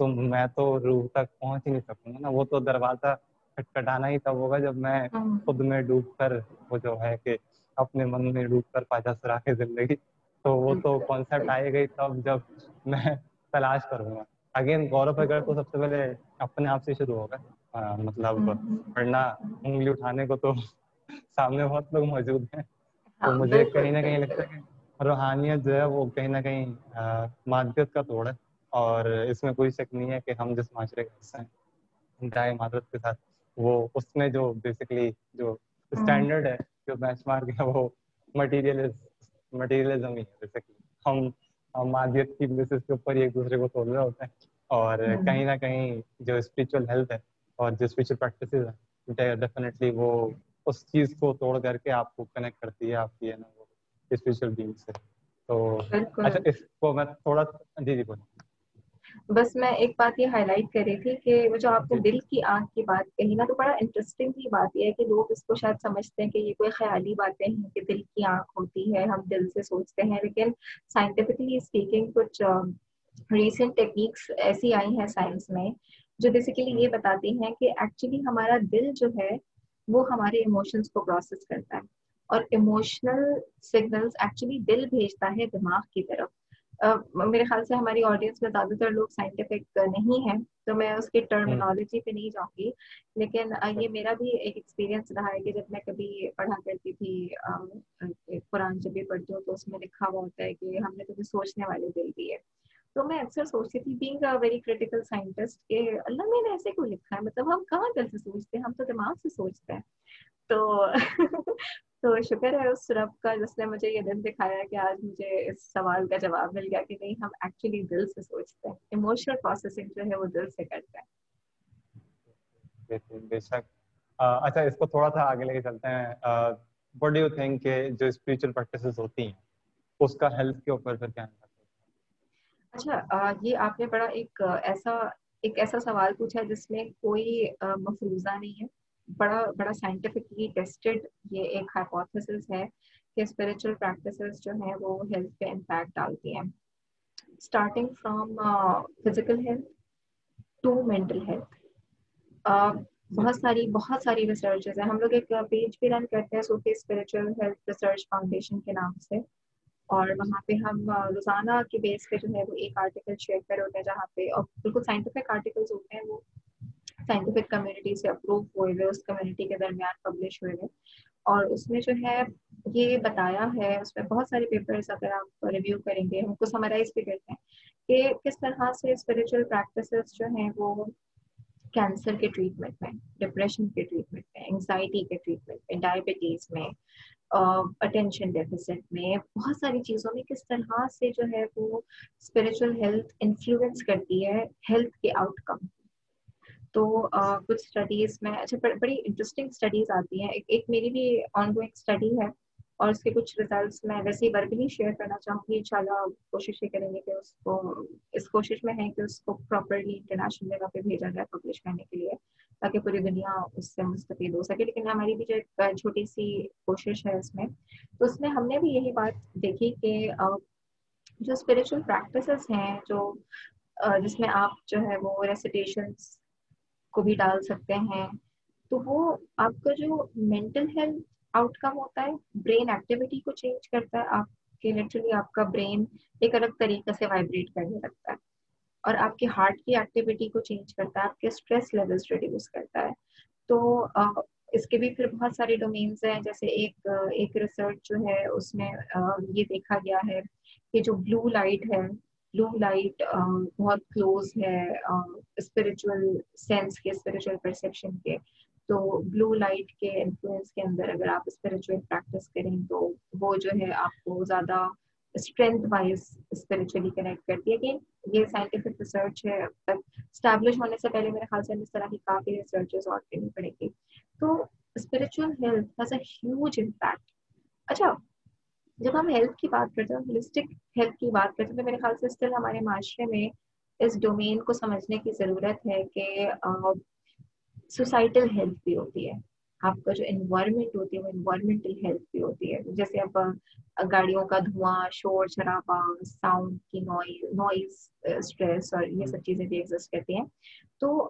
تو میں تو روح تک پہنچ ہی نہیں سکوں گا نا۔ وہ تو دروازہ کٹکٹانا ہی تب ہوگا جب میں خود میں ڈوب کر وہ جو ہے کہ اپنے من میں ڈوب کر پاجا سرا کے زندگی تو وہ تو کانسیپٹ آئے گئی تب جب میں تلاش کروں گا۔ اگین غور اگر تو سب سے پہلے اپنے آپ سے شروع ہوگا۔ مطلب پڑھنا انگلی اٹھانے کو تو سامنے بہت لوگ موجود ہیں۔ تو مجھے کہیں نہ کہیں لگتا ہے کہ روحانیت جو ہے وہ کہیں نہ کہیں مادیت کا توڑ ہے۔ اور اس میں کوئی شک نہیں ہے کہ ہم جس معاشرے کا حصہ ہیں گائے معذرت کے ساتھ وہ اس میں جو بیسکلی جو اسٹینڈرڈ ہے جو بینچ مارک ہے وہ مٹیریلزم ہی ہے بیسکلی ہم ہم مادیت کی بیسس کے اوپر ایک دوسرے کو توڑ رہے ہوتے ہیں اور کہیں نہ کہیں جو اسپریچول ہیلتھ ہے اور جو اسپریچول پریکٹسز ہیں ڈیفینیٹلی وہ اس چیز کو توڑ کر کے آپ کو کنیکٹ کرتی ہے آپ کی ہے نا وہ اسپریچول بینگ سے تو اچھا اس کو میں تھوڑا جی جی بولیں بس میں ایک بات یہ ہائی لائٹ کر رہی تھی کہ وہ جو آپ نے دل کی آنکھ کی بات کہی نا تو بڑا انٹرسٹنگ ہی بات یہ ہے کہ لوگ اس کو شاید سمجھتے ہیں کہ یہ کوئی خیالی باتیں ہیں کہ دل کی آنکھ ہوتی ہے ہم دل سے سوچتے ہیں۔ لیکن سائنٹیفکلی اسپیکنگ کچھ ریسنٹ ٹیکنیکس ایسی آئی ہیں سائنس میں جو بیسیکلی یہ بتاتی ہیں کہ ایکچولی ہمارا دل جو ہے وہ ہمارے ایموشنس کو پروسیس کرتا ہے اور ایموشنل سگنلس ایکچولی دل بھیجتا ہے دماغ کی طرف۔ میرے خیال سے ہماری آڈینس میں زیادہ تر لوگ سائنٹیفک نہیں ہیں تو میں اس کی ٹرمینالوجی پہ نہیں جاؤں گی۔ لیکن یہ میرا بھی ایک ایکسپیرینس رہا ہے کہ جب میں کبھی پڑھا کرتی تھی قرآن جب بھی پڑھتی ہوں تو اس میں لکھا ہوا ہوتا ہے کہ ہم نے تمہیں سوچنے والے دل دیے۔ تو میں اکثر سوچتی تھی being a very critical scientist کہ اللہ میں نے ایسے کیوں لکھا ہے؟ مطلب ہم کہاں دل سے سوچتے ہیں؟ ہم تو دماغ سے سوچتے ہیں۔ تو تو شکر ہے اس رب کا جس نے مجھے یہ دن دکھایا کہ آج مجھے اس سوال کا جواب مل گیا کہ نہیں ہم ایکچولی دل سے سوچتے ہیں۔ ایموشنل پروسیسنگ جو ہے وہ دل سے کرتے ہیں بے شک اچھا اس کو تھوڑا سا آگے لے کے چلتے ہیں۔ وٹ ڈو یو تھنک کہ جو اسپریچل پریکٹسز ہوتی ہیں اس کا ہیلتھ کے اوپر پھر کیا اچھا یہ آپ نے بڑا ایک ایسا ایک ایسا سوال پوچھا جس میں کوئی مفروضہ نہیں ہے۔ بڑا بڑا سائنٹیفکلی ٹیسٹڈ یہ ایک ہائپوتھسس ہے کہ اسپریچل پریکٹسز جو ہیں وہ ہیلتھ پہ امپیکٹ ڈالتی ہیں۔ Starting from physical health to mental health بہت ساری بہت ساری ریسرچز ہیں۔ ہم لوگ ایک پیج بھی رن کرتے ہیں Sufi spiritual health research foundation کے نام سے۔ اور وہاں پہ ہم روزانہ کے بیس پہ جو ہے وہ ایک آرٹیکل شیئر کر ہوتے ہیں جہاں پہ اور بالکل سائنٹیفک آرٹیکلس ہوتے ہیں وہ۔ سائنٹیفک کمیونٹی سے اپروو ہوئے ہوئے، اس کمیونٹی کے درمیان پبلش ہوئے ہوئے۔ اور اس میں جو ہے یہ بتایا ہے، اس میں بہت سارے پیپرز اگر آپ ریویو کریں گے، ہم کو سمرائز بھی کرتے ہیں کہ کس طرح سے اسپریچل پریکٹسز جو ہیں وہ کینسر کے ٹریٹمنٹ میں ڈپریشن کے ٹریٹمنٹ میں انگزائٹی کے ٹریٹمنٹ میں ڈائبٹیز میں uh, اٹینشن ڈیفیسٹ میں، بہت ساری چیزوں میں کس طرح سے جو ہے وہ اسپریچل ہیلتھ انفلوئنس کرتی ہے ہیلتھ کے آؤٹ کم تو کچھ اسٹڈیز میں اچھا بڑی انٹرسٹنگ اسٹڈیز آتی ہیں۔ ایک میری بھی آن گوئنگ اسٹڈی ہے اور اس کے کچھ ریزلٹس میں ویسے ہی وربلی شیئر کرنا چاہوں گی۔ ان شاء اللہ کوشش یہ کریں گے کہ اس کو، اس کوشش میں ہے کہ اس کو پراپرلی انٹرنیشنل جگہ پہ بھیجا جائے پبلش کرنے کے لیے تاکہ پوری دنیا اس سے مستفید ہو سکے۔ لیکن ہماری بھی جو ایک چھوٹی سی کوشش ہے اس میں، تو اس میں ہم نے بھی یہی بات دیکھی کہ جو اسپریچل پریکٹسز ہیں، جو جس میں آپ جو ہے وہ ریسیٹیشنس کو بھی ڈال سکتے ہیں۔ تو وہ آپ کا جو مینٹل ہیلتھ آؤٹ کم ہوتا ہے برین ایکٹیویٹی کو چینج کرتا ہے۔ آپ کے لٹرلی آپ کا برین ایک الگ طریقے سے وائبریٹ کرنے لگتا ہے۔ اور آپ کے ہارٹ کی ایکٹیویٹی کو چینج کرتا ہے، آپ کے اسٹریس لیولس ریڈیوس کرتا ہے۔ تو اس کے بھی پھر بہت سارے ڈومینس ہیں۔ جیسے ایک ایک ریسرچ جو ہے، اس میں یہ دیکھا گیا ہے کہ جو بلو لائٹ ہے بلو لائٹ um, بہت کلوز ہے um, اسپرچل سینس کے اسپرچل پرسیپشن کے، تو بلو لائٹ کے انفلوئنس کے اندر اگر آپ اسپرچل پریکٹس کریں تو وہ جو ہے آپ کو زیادہ اسٹرینتھ وائز اسپرچلی کنیکٹ کرتی ہے. کہ یہ سائنٹیفک ریسرچ ہے اب اسٹیبلش ہونے سے پہلے میرے خیال سے اس طرح کی کافی ریسرچز اور کرنی پڑے گی. تو spiritual health has a huge impact اچھا جب ہم ہیلتھ کی بات کرتے ہیں ہولسٹک ہیلتھ کی بات کرتے ہیں، تو میرے خیال سے اسٹل ہمارے معاشرے میں اس ڈومین کو سمجھنے کی ضرورت ہے کہ سوسائٹل ہیلتھ بھی ہوتی ہے۔ آپ کا جو انوائرمنٹ ہوتی ہے، وہ انوائرمنٹل ہیلتھ بھی ہوتی ہے۔ جیسے اب گاڑیوں کا دھواں، شور شرابہ ساؤنڈ کی نوائز اسٹریس اور یہ سب چیزیں بھی ایگزسٹ کرتی ہیں۔ تو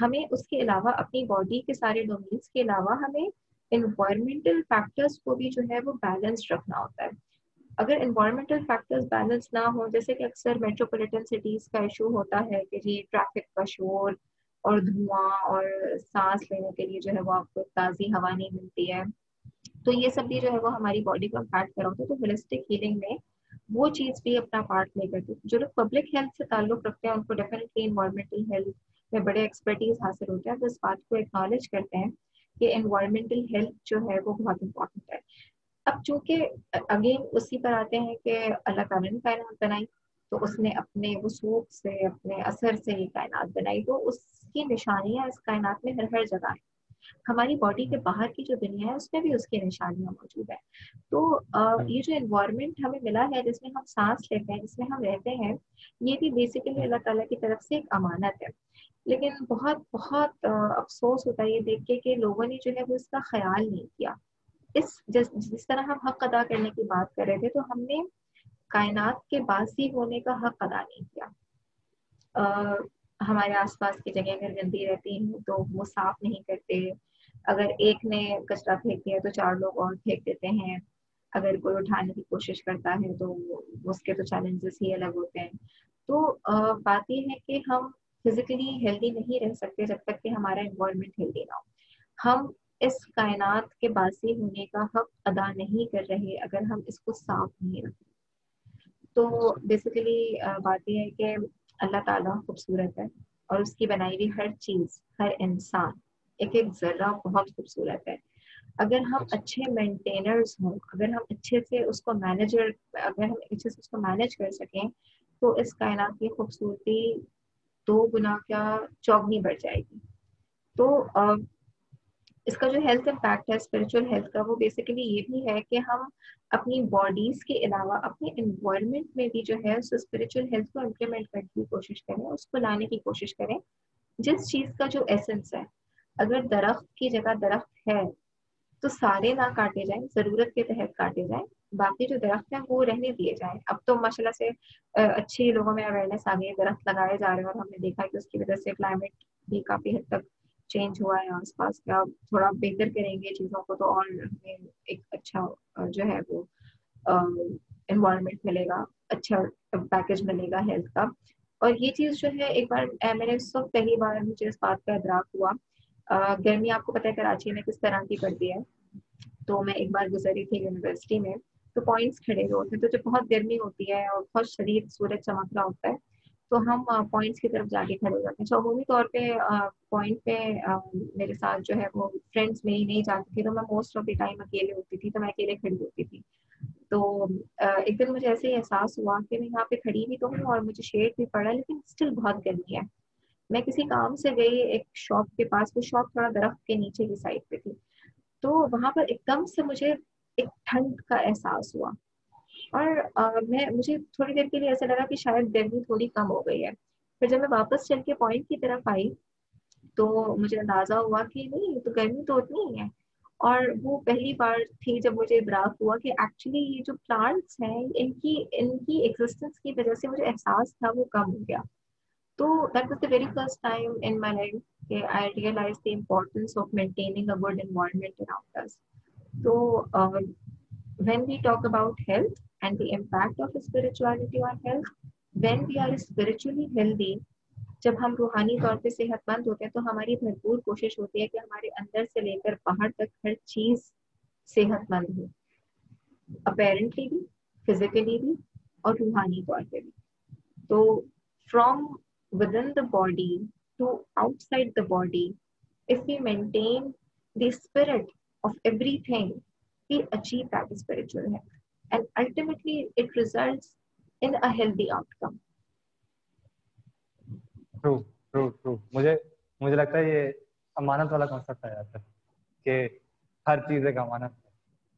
ہمیں اس کے علاوہ اپنی باڈی کے سارے ڈومینس کے علاوہ ہمیں انوائرمنٹل فیکٹرس کو بھی جو ہے وہ بیلنس رکھنا ہوتا ہے۔ اگر انوائرمنٹل فیکٹرز بیلنس نہ ہوں، جیسے کہ اکثر میٹروپولیٹن سٹیز کا ایشو ہوتا ہے کہ جی ٹریفک کا شور اور دھواں اور سانس لینے کے لیے جو ہے وہ آپ کو تازی ہوا نہیں ملتی ہے۔ تو یہ سب بھی جو ہے وہ ہماری باڈی کو امپیکٹ کرا ہوتا ہے۔ تو ہولسٹک ہیلنگ میں وہ چیز بھی اپنا پارٹ پلے کرتی۔ جو لوگ پبلک ہیلتھ سے تعلق رکھتے ہیں، ان کو ڈیفینیٹلی انوائرمنٹل ہیلتھ میں بڑے ایکسپرٹیز حاصل ہوتے ہیں۔ تو اس بات کو اکنالج کرتے ہیں۔ کہ انوائرمنٹل ہیلتھ جو ہے وہ بہت امپورٹنٹ ہے۔ اب چونکہ اگین اسی پر آتے ہیں کہ اللہ تعالیٰ نے کائنات بنائی، تو اس نے اپنے وسوخ سے، اپنے اثر سے یہ کائنات بنائی۔ تو اس کی نشانیاں اس کائنات میں ہر ہر جگہ ہیں۔ ہماری باڈی کے باہر کی جو دنیا ہے، اس میں بھی اس کی نشانیاں موجود ہیں۔ تو یہ جو انوائرمنٹ ہمیں ملا ہے، جس میں ہم سانس لیتے ہیں، جس میں ہم رہتے ہیں، یہ بھی بیسیکلی اللہ تعالیٰ کی طرف سے ایک امانت ہے۔ لیکن بہت بہت افسوس ہوتا ہے یہ دیکھ کے کہ لوگوں نے جو ہے وہ اس کا خیال نہیں کیا۔ اس جس جس طرح ہم حق ادا کرنے کی بات کر رہے تھے تو ہم نے کائنات کے باسی ہونے کا حق ادا نہیں کیا۔ ہمارے آس پاس کی جگہ اگر گندی رہتی ہیں تو وہ صاف نہیں کرتے۔ اگر ایک نے کچرا پھینک دیا تو چار لوگ اور پھینک دیتے ہیں۔ اگر کوئی اٹھانے کی کوشش کرتا ہے تو اس کے تو چیلنجز ہی الگ ہوتے ہیں۔ تو بات یہ ہے کہ ہم فزیکلی ہیلدی نہیں رہ سکتے جب تک کہ ہمارا انوائرمنٹ ہیلدی نہ ہو۔ ہم اس کائنات کے باسی ہونے کا حق ادا نہیں کر رہے اگر ہم اس کو صاف نہیں رکھیں۔ تو بیسیکلی بات یہ ہے کہ اللہ تعالیٰ خوبصورت ہے اور اس کی بنائی ہوئی ہر چیز، ہر انسان ایک ایک ذرہ بہت خوبصورت ہے۔ اگر ہم اچھے مینٹینرز ہوں، اگر ہم اچھے سے اس کو مینیجر اگر ہم اچھے سے اس کو مینیج کر سکیں، تو اس کائنات کی خوبصورتی دو گنا کیا چوگنی بڑھ جائے گی۔ تو اس کا جو ہیلتھ امپیکٹ ہے اسپرچل ہیلتھ کا، وہ بیسیکلی یہ بھی ہے کہ ہم اپنی باڈیز کے علاوہ اپنے انوائرمنٹ میں بھی جو ہے، اس اسپرچل ہیلتھ کو امپلیمنٹ کرنے کی کوشش کریں، اس کو لانے کی کوشش کریں۔ جس چیز کا جو ایسنس ہے، اگر درخت کی جگہ درخت ہے، تو سارے نہ کاٹے جائیں، ضرورت کے تحت کاٹے جائیں۔ باقی جو درخت ہیں وہ رہنے دیے جائیں۔ اب تو ماشاء اللہ سے اچھی لوگوں میں اویئرنیس آ گئی درخت لگائے جا رہے ہیں اور ہم نے دیکھا کہ اس کی وجہ سے کلائمیٹ بھی کافی حد تک چینج ہوا ہے آس پاس۔ کا تھوڑا بہتر کریں گے چیزوں کو تو اور ہمیں ایک اچھا جو ہے وہ انوائرمنٹ ملے گا اچھا پیکج ملے گا ہیلتھ کا۔ اور یہ چیز جو ہے، ایک بار میں نے اس وقت پہلی بار مجھے اس بات کا ادراک ہوا گرمی آپ کو پتہ ہے کراچی میں کس طرح کی پڑتی ہے۔ تو میں ایک بار گزری تھی یونیورسٹی میں۔ تو پوائنٹس کھڑے ہوئے ہوتے ہیں۔ تو جب بہت گرمی ہوتی ہے اور بہت شدید سورج چمک رہا ہوتا ہے، تو ہم پوائنٹس کی طرف جا کے کھڑے ہو جاتے ہیں۔ عمومی طور پہ پوائنٹ پہ میرے ساتھ جو ہے وہ فرینڈس میں ہی نہیں جاتی تھی تو میں موسٹ آف دی ٹائم اکیلے ہوتی تھی، تو میں اکیلے کھڑی ہوتی تھی۔ تو ایک دن مجھے ایسے ہی احساس ہوا کہ میں یہاں پہ کھڑی بھی تو ہوں اور مجھے شیڈ بھی پڑا، لیکن اسٹل بہت گرمی ہے۔ میں کسی کام سے گئی، ایک شاپ کے پاس، وہ شاپ تھوڑا درخت کے نیچے کی سائڈ پہ تھی۔ تو وہاں پر ایک دم سے مجھے ایک ٹھنڈ کا احساس ہوا۔ اور میں، مجھے تھوڑی دیر کے لیے ایسا لگا کہ شاید گرمی تھوڑی کم ہو گئی ہے۔ پھر جب میں واپس چل کے پوائنٹ کی طرف آئی، تو مجھے اندازہ ہوا کہ نہیں تو گرمی تو اتنی ہی ہے۔ اور وہ پہلی بار تھی جب مجھے ابراک ہوا کہ ایکچولی یہ جو پلانٹس ہیں، ان کی ان کی ایگزسٹنس کی وجہ سے مجھے احساس تھا وہ کم ہو گیا۔ تو that was the very first time in my life کہ I realize the importance of maintaining a good environment around تو when we talk about health and the impact of spirituality on health when we are spiritually healthy جب ہم روحانی طور پہ صحت مند ہوتے ہیں تو ہماری بھرپور کوشش ہوتی ہے کہ ہمارے اندر سے لے کر باہر تک ہر چیز صحت مند ہو اپیرنٹلی بھی فزیکلی بھی اور روحانی طور پہ بھی تو from within the body to outside the body if you maintain the spirit thing we achieve that spiritual ہے and ultimately it results in a healthy outcome true true true مجھے مجھے لگتا ہے یہ امانت والا کانسیپٹ آ جاتا ہے کہ ہر چیز ایک امانت ہے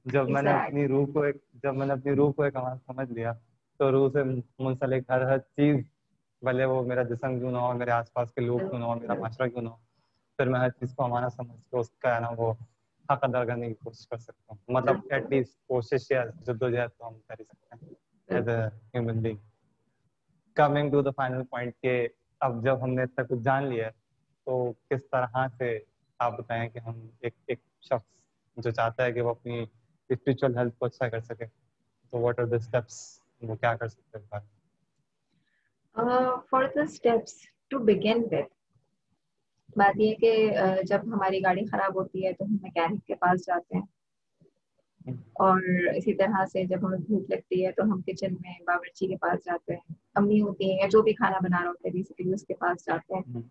جب میں نے اپنی روح کو ایک جب میں نے اپنی روح کو ایک امانت سمجھ لیا تو روح سے منسلک ہر ہر چیز بھلے وہ میرا جسم کیوں نہ ہو میرے آس پاس کے لوگ کیوں نہ ہو میرا معاشرہ کیوں نہ ہو پھر میں ہر چیز کو امانت سمجھ کے اس کا ہے نا وہ حق ادا کرنے کی کوشش کر سکتا ہوں۔ مطلب ایٹ لیسٹ کوشش یا جدوجہد تو ہم کر ہی سکتے ہیں۔ As a human being coming to the final point کہ اب جب ہم نے اتنا کچھ جان لیا تو کس طرح سے آپ بتائیں کہ ہم ایک ایک شخص جو چاہتا ہے کہ وہ اپنی اسپریچل ہیلتھ کو اچھا کر سکے۔ تو واٹ آر دا اسٹیپس وہ کیا کر سکتے ہیں؟ For the steps to begin with بات یہ کہ جب ہماری گاڑی خراب ہوتی ہے تو ہم میکینک کے پاس جاتے ہیں۔ اور اسی طرح سے جب ہمیں بھوک لگتی ہے تو ہم کچن میں باورچی کے پاس جاتے ہیں۔ امی ہوتی ہیں یا جو بھی کھانا بنا رہا ہوتا ہے بیسیکلی اس کے پاس جاتے ہیں۔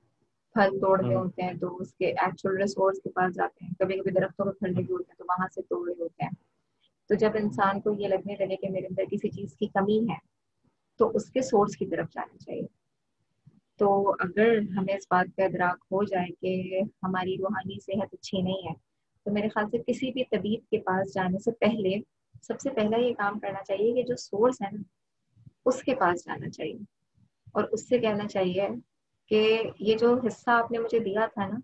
پھل توڑنے ہوتے ہیں تو اس کے ایکچوئل ریسورس کے پاس جاتے ہیں۔ کبھی کبھی درختوں میں پھل بھی ہوتے ہیں تو وہاں سے توڑ رہے ہوتے ہیں۔ تو جب انسان کو یہ لگنے لگے کہ میرے اندر کسی چیز کی کمی ہے تو اس کے سورس کی طرف جانا چاہیے۔ تو اگر ہمیں اس بات کا ادراک ہو جائے کہ ہماری روحانی صحت اچھی نہیں ہے تو میرے خیال سے کسی بھی طبیب کے پاس جانے سے پہلے سب سے پہلا یہ کام کرنا چاہیے کہ جو سورس ہے نا اس کے پاس جانا چاہیے۔ اور اس سے کہنا چاہیے کہ یہ جو حصہ آپ نے مجھے دیا تھا نا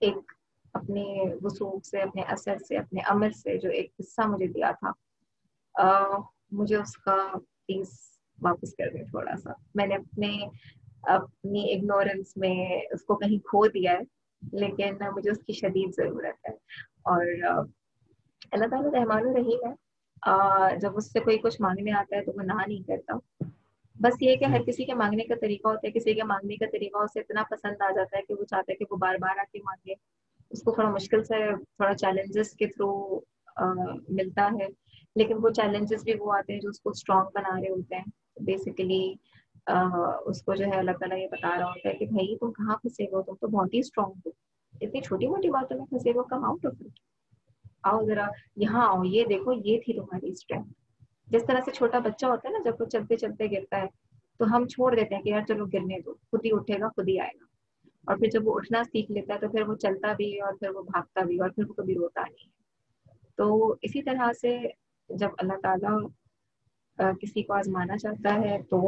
ایک اپنے وسوخ سے اپنے اثر سے اپنے امر سے جو ایک حصہ مجھے دیا تھا آ, مجھے اس کا پلیز واپس کر دیں تھوڑا سا۔ میں نے اپنے اپنی اگنورینس میں اس کو کہیں کھو دیا ہے، لیکن مجھے اس کی شدید ضرورت ہے۔ اور اللہ تعالیٰ رحمان الرحیم ہے۔ جب اس سے کوئی کچھ مانگنے آتا ہے تو وہ نہ نہیں کرتا بس یہ کہ ہر کسی کے مانگنے کا طریقہ ہوتا ہے، کسی کے مانگنے کا طریقہ اسے اتنا پسند آ جاتا ہے کہ وہ چاہتا ہے کہ وہ بار بار آ کے مانگے۔ اس کو تھوڑا مشکل سے، تھوڑا چیلنجز کے تھرو ملتا ہے۔ لیکن وہ چیلنجز بھی وہ آتے ہیں جو اس کو اسٹرانگ بنا رہے ہوتے ہیں۔ بیسیکلی اس کو جو ہے اللہ تعالیٰ یہ بتا رہا ہوتا ہے کہ بھائی تم کہاں پھنسے ہو؟ تم تو بہت ہی اسٹرانگ ہو۔ اتنی چھوٹی موٹی باتوں میں پھنسے ہو کم آؤٹ آف اٹ آؤ ذرا یہاں آؤ، یہ دیکھو، یہ تھی تمہاری اسٹرینتھ جس طرح سے چھوٹا بچہ ہوتا ہے نا، جب وہ چلتے چلتے گرتا ہے، تو ہم چھوڑ دیتے ہیں کہ یار چلو گرنے دو، خود ہی اٹھے گا، خود ہی آئے گا۔ اور پھر جب وہ اٹھنا سیکھ لیتا ہے، تو پھر وہ چلتا بھی اور پھر وہ بھاگتا بھی اور پھر وہ کبھی روتا نہیں۔ ہے تو اسی طرح سے جب اللہ تعالیٰ کسی کو آزمانا چاہتا ہے تو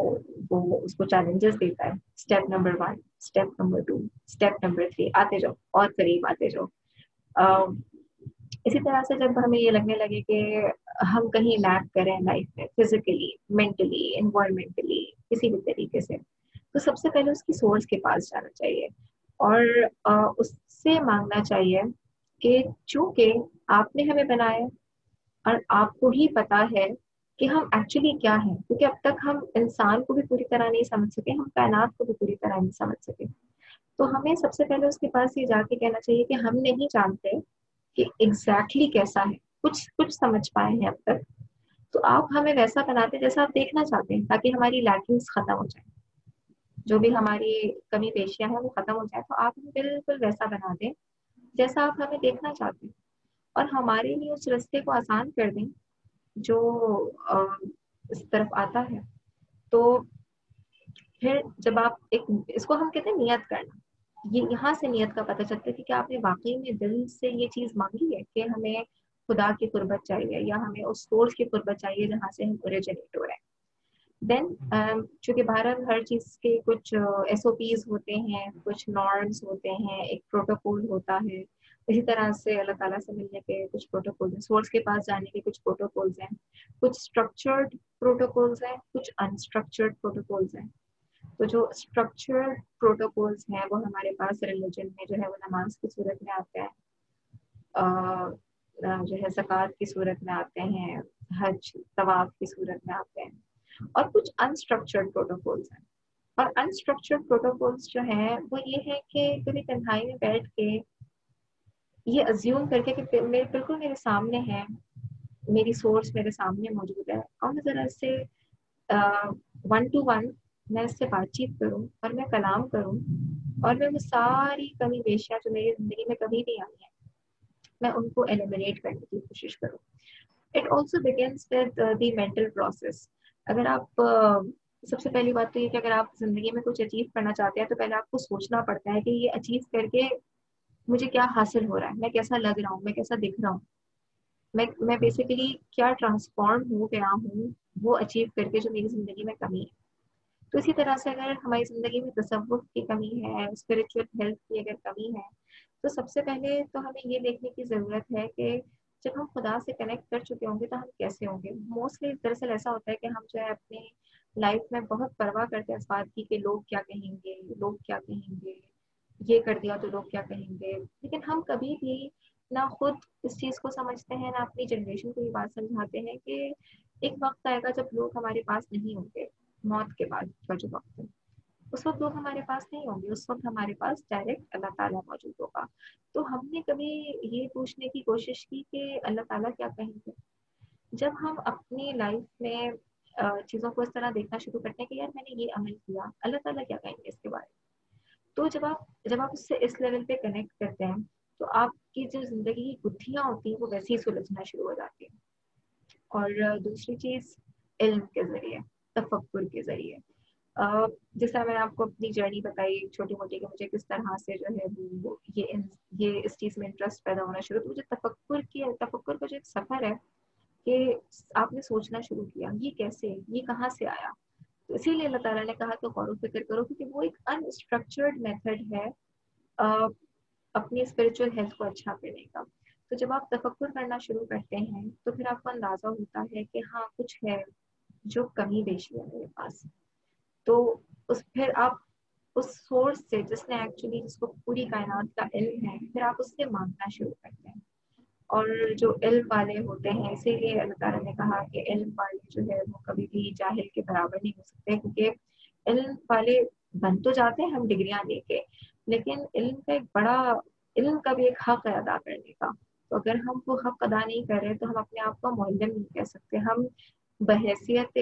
وہ اس کو چیلنجز دیتا ہے۔ Step number one step number two step number three آتے جاؤ، اور قریب آتے جاؤ۔ اسی طرح سے جب ہمیں یہ لگنے لگے کہ ہم کہیں لیک کریں لائف میں فزیکلی مینٹلی انوائرمنٹلی کسی بھی طریقے سے، تو سب سے پہلے اس کی سورس کے پاس جانا چاہیے۔ اور اس سے مانگنا چاہیے کہ چونکہ آپ نے ہمیں بنایا اور آپ کو ہی پتا ہے کہ ہم ایکچولی کیا ہیں؟ کیونکہ اب تک ہم انسان کو بھی پوری طرح نہیں سمجھ سکے، ہم کائنات کو بھی پوری طرح نہیں سمجھ سکے۔ تو ہمیں سب سے پہلے اس کے پاس یہ جا کے کہنا چاہیے کہ ہم نہیں جانتے کہ ایگزیکٹلی کیسا ہے۔ کچھ کچھ سمجھ پائے ہیں اب تک۔ تو آپ ہمیں ویسا بناتے جیسا آپ دیکھنا چاہتے ہیں، تاکہ ہماری لیکنگس ختم ہو جائیں جو بھی ہماری کمی پیشیاں ہیں، وہ ختم ہو جائے۔ تو آپ ہمیں بالکل ویسا بنا دیں جیسا آپ ہمیں دیکھنا چاہتے ہیں۔ اور ہمارے لیے اس رستے کو آسان کر دیں جو اس طرف آتا ہے۔ تو پھر جب آپ ایک، اس کو ہم کہتے ہیں نیت کرنا۔ یہ یہاں سے نیت کا پتہ چلتا ہے کہ کیا آپ نے واقعی میں دل سے یہ چیز مانگی ہے کہ ہمیں خدا کی قربت چاہیے یا ہمیں اس سورس کی قربت چاہیے جہاں سے ہم اوریجنیٹ ہو رہے ہیں۔ دین چونکہ بھارت ہر چیز کے کچھ ایس او پیز ہوتے ہیں، کچھ نارمس ہوتے ہیں، ایک پروٹوکول ہوتا ہے۔ اسی طرح سے اللہ تعالیٰ سے ملنے کے کچھ پروٹوکول ہیں۔ سورس کے پاس جانے کے کچھ پروٹوکولس ہیں۔ کچھ اسٹرکچرڈ پروٹوکولس ہیں، کچھ انسٹرکچرڈ پروٹوکولس ہیں۔ تو جو اسٹرکچرڈ پروٹوکولس ہیں، وہ ہمارے پاس ریلیجن میں جو ہے، وہ نماز کی صورت میں آتے ہیں۔ جو ہے، زکوٰۃ کی صورت میں آتے ہیں۔ حج، طواف کی صورت میں آتے ہیں۔ اور کچھ انسٹرکچرڈ پروٹوکولس ہیں۔ اور انسٹرکچرڈ پروٹوکولس جو ہیں، وہ یہ ہے کہ کبھی تنہائی میں بیٹھ کے یہ ازیوم کر کے کہ میرے بالکل میرے سامنے ہے، میری سورس میرے سامنے موجود ہے۔ اور میں ذرا اس سے ون ٹو ون میں اس سے بات چیت کروں اور میں کلام کروں اور میں وہ ساری کمی بیشیاں جو میری زندگی میں کبھی نہیں آئی ہیں، میں ان کو ایلیمنیٹ کرنے کی کوشش کروں۔ It also begins with the mental process اگر آپ سب سے پہلی بات تو یہ کہ اگر آپ زندگی میں کچھ اچیو کرنا چاہتے ہیں تو پہلے آپ کو سوچنا پڑتا ہے کہ یہ اچیو کر کے مجھے کیا حاصل ہو رہا ہے؟ میں کیسا لگ رہا ہوں؟ میں کیسا دکھ رہا ہوں؟ میں میں بیسیکلی کیا ٹرانسفارم ہو گیا ہوں، وہ اچیو کر کے جو میری زندگی میں کمی ہے۔ تو اسی طرح سے اگر ہماری زندگی میں تصور کی کمی ہے اسپرچل ہیلتھ کی اگر کمی ہے، تو سب سے پہلے تو ہمیں یہ دیکھنے کی ضرورت ہے کہ جب ہم خدا سے کنیکٹ کر چکے ہوں گے تو ہم کیسے ہوں گے؟ موسٹلی دراصل ایسا ہوتا ہے کہ ہم جو ہے اپنی لائف میں بہت پرواہ کرتے ہیں اس بات کی کہ لوگ کیا کہیں گے، لوگ کیا کہیں گے۔ یہ کر دیا تو لوگ کیا کہیں گے؟ لیکن ہم کبھی بھی نہ خود اس چیز کو سمجھتے ہیں، نہ اپنی جنریشن کو یہ بات سمجھاتے ہیں کہ ایک وقت آئے گا جب لوگ ہمارے پاس نہیں ہوں گے، موت کے بعد کا جو وقت ہے اس وقت لوگ ہمارے پاس نہیں ہوں گے، اس وقت ہمارے پاس ڈائریکٹ اللہ تعالیٰ موجود ہوگا۔ تو ہم نے کبھی یہ پوچھنے کی کوشش کی کہ اللہ تعالیٰ کیا کہیں گے؟ جب ہم اپنی لائف میں چیزوں کو اس طرح دیکھنا شروع کرتے ہیں کہ یار میں نے یہ عمل کیا، اللہ تعالیٰ کیا کہیں گے اس کے بارے میں؟ تو جب آپ جب آپ اس سے اس لیول پہ کنیکٹ کرتے ہیں، تو آپ کی جو زندگی کی گتھیاں ہوتی ہیں، وہ ویسے ہی سلجھنا شروع ہو جاتی ہیں۔ اور دوسری چیز، علم کے ذریعے، تفکر کے ذریعے۔ جس طرح میں نے آپ کو اپنی جرنی بتائی، چھوٹی موٹی کہ مجھے کس طرح سے جو ہے وہ یہ یہ اس چیز میں انٹرسٹ پیدا ہونا شروع تو مجھے تفکر کی تفکر کا جو ایک سفر ہے کہ آپ نے سوچنا شروع کیا، یہ کیسے یہ کہاں سے آیا؟ تو اسی لیے اللہ تعالیٰ نے کہا کہ غور و فکر کرو کیونکہ وہ ایک انسٹرکچرڈ میتھڈ ہے اپنی اسپرچل ہیلتھ کو اچھا کرنے کا۔ تو جب آپ تفکر کرنا شروع کرتے ہیں تو پھر آپ کو اندازہ ہوتا ہے کہ ہاں کچھ ہے جو کمی بیشی ہے میرے پاس۔ تو اس، پھر آپ اس سورس سے جس نے ایکچولی جس کو پوری کائنات کا علم ہے، پھر آپ اس سے مانگنا شروع کرتے ہیں۔ اور جو علم والے ہوتے ہیں، اسی لیے اللہ تعالیٰ نے کہا کہ علم والے جو ہے وہ کبھی بھی جاہل کے برابر نہیں ہو سکتے، کیونکہ علم والے بن تو جاتے ہیں ہم ڈگریاں لے کے، لیکن علم کا ایک بڑا، علم کا بھی ایک حق ہے ادا کرنے کا۔ تو اگر ہم وہ حق ادا نہیں کر رہے، تو ہم اپنے آپ کو معلم نہیں کہہ سکتے۔ ہم بحیثیت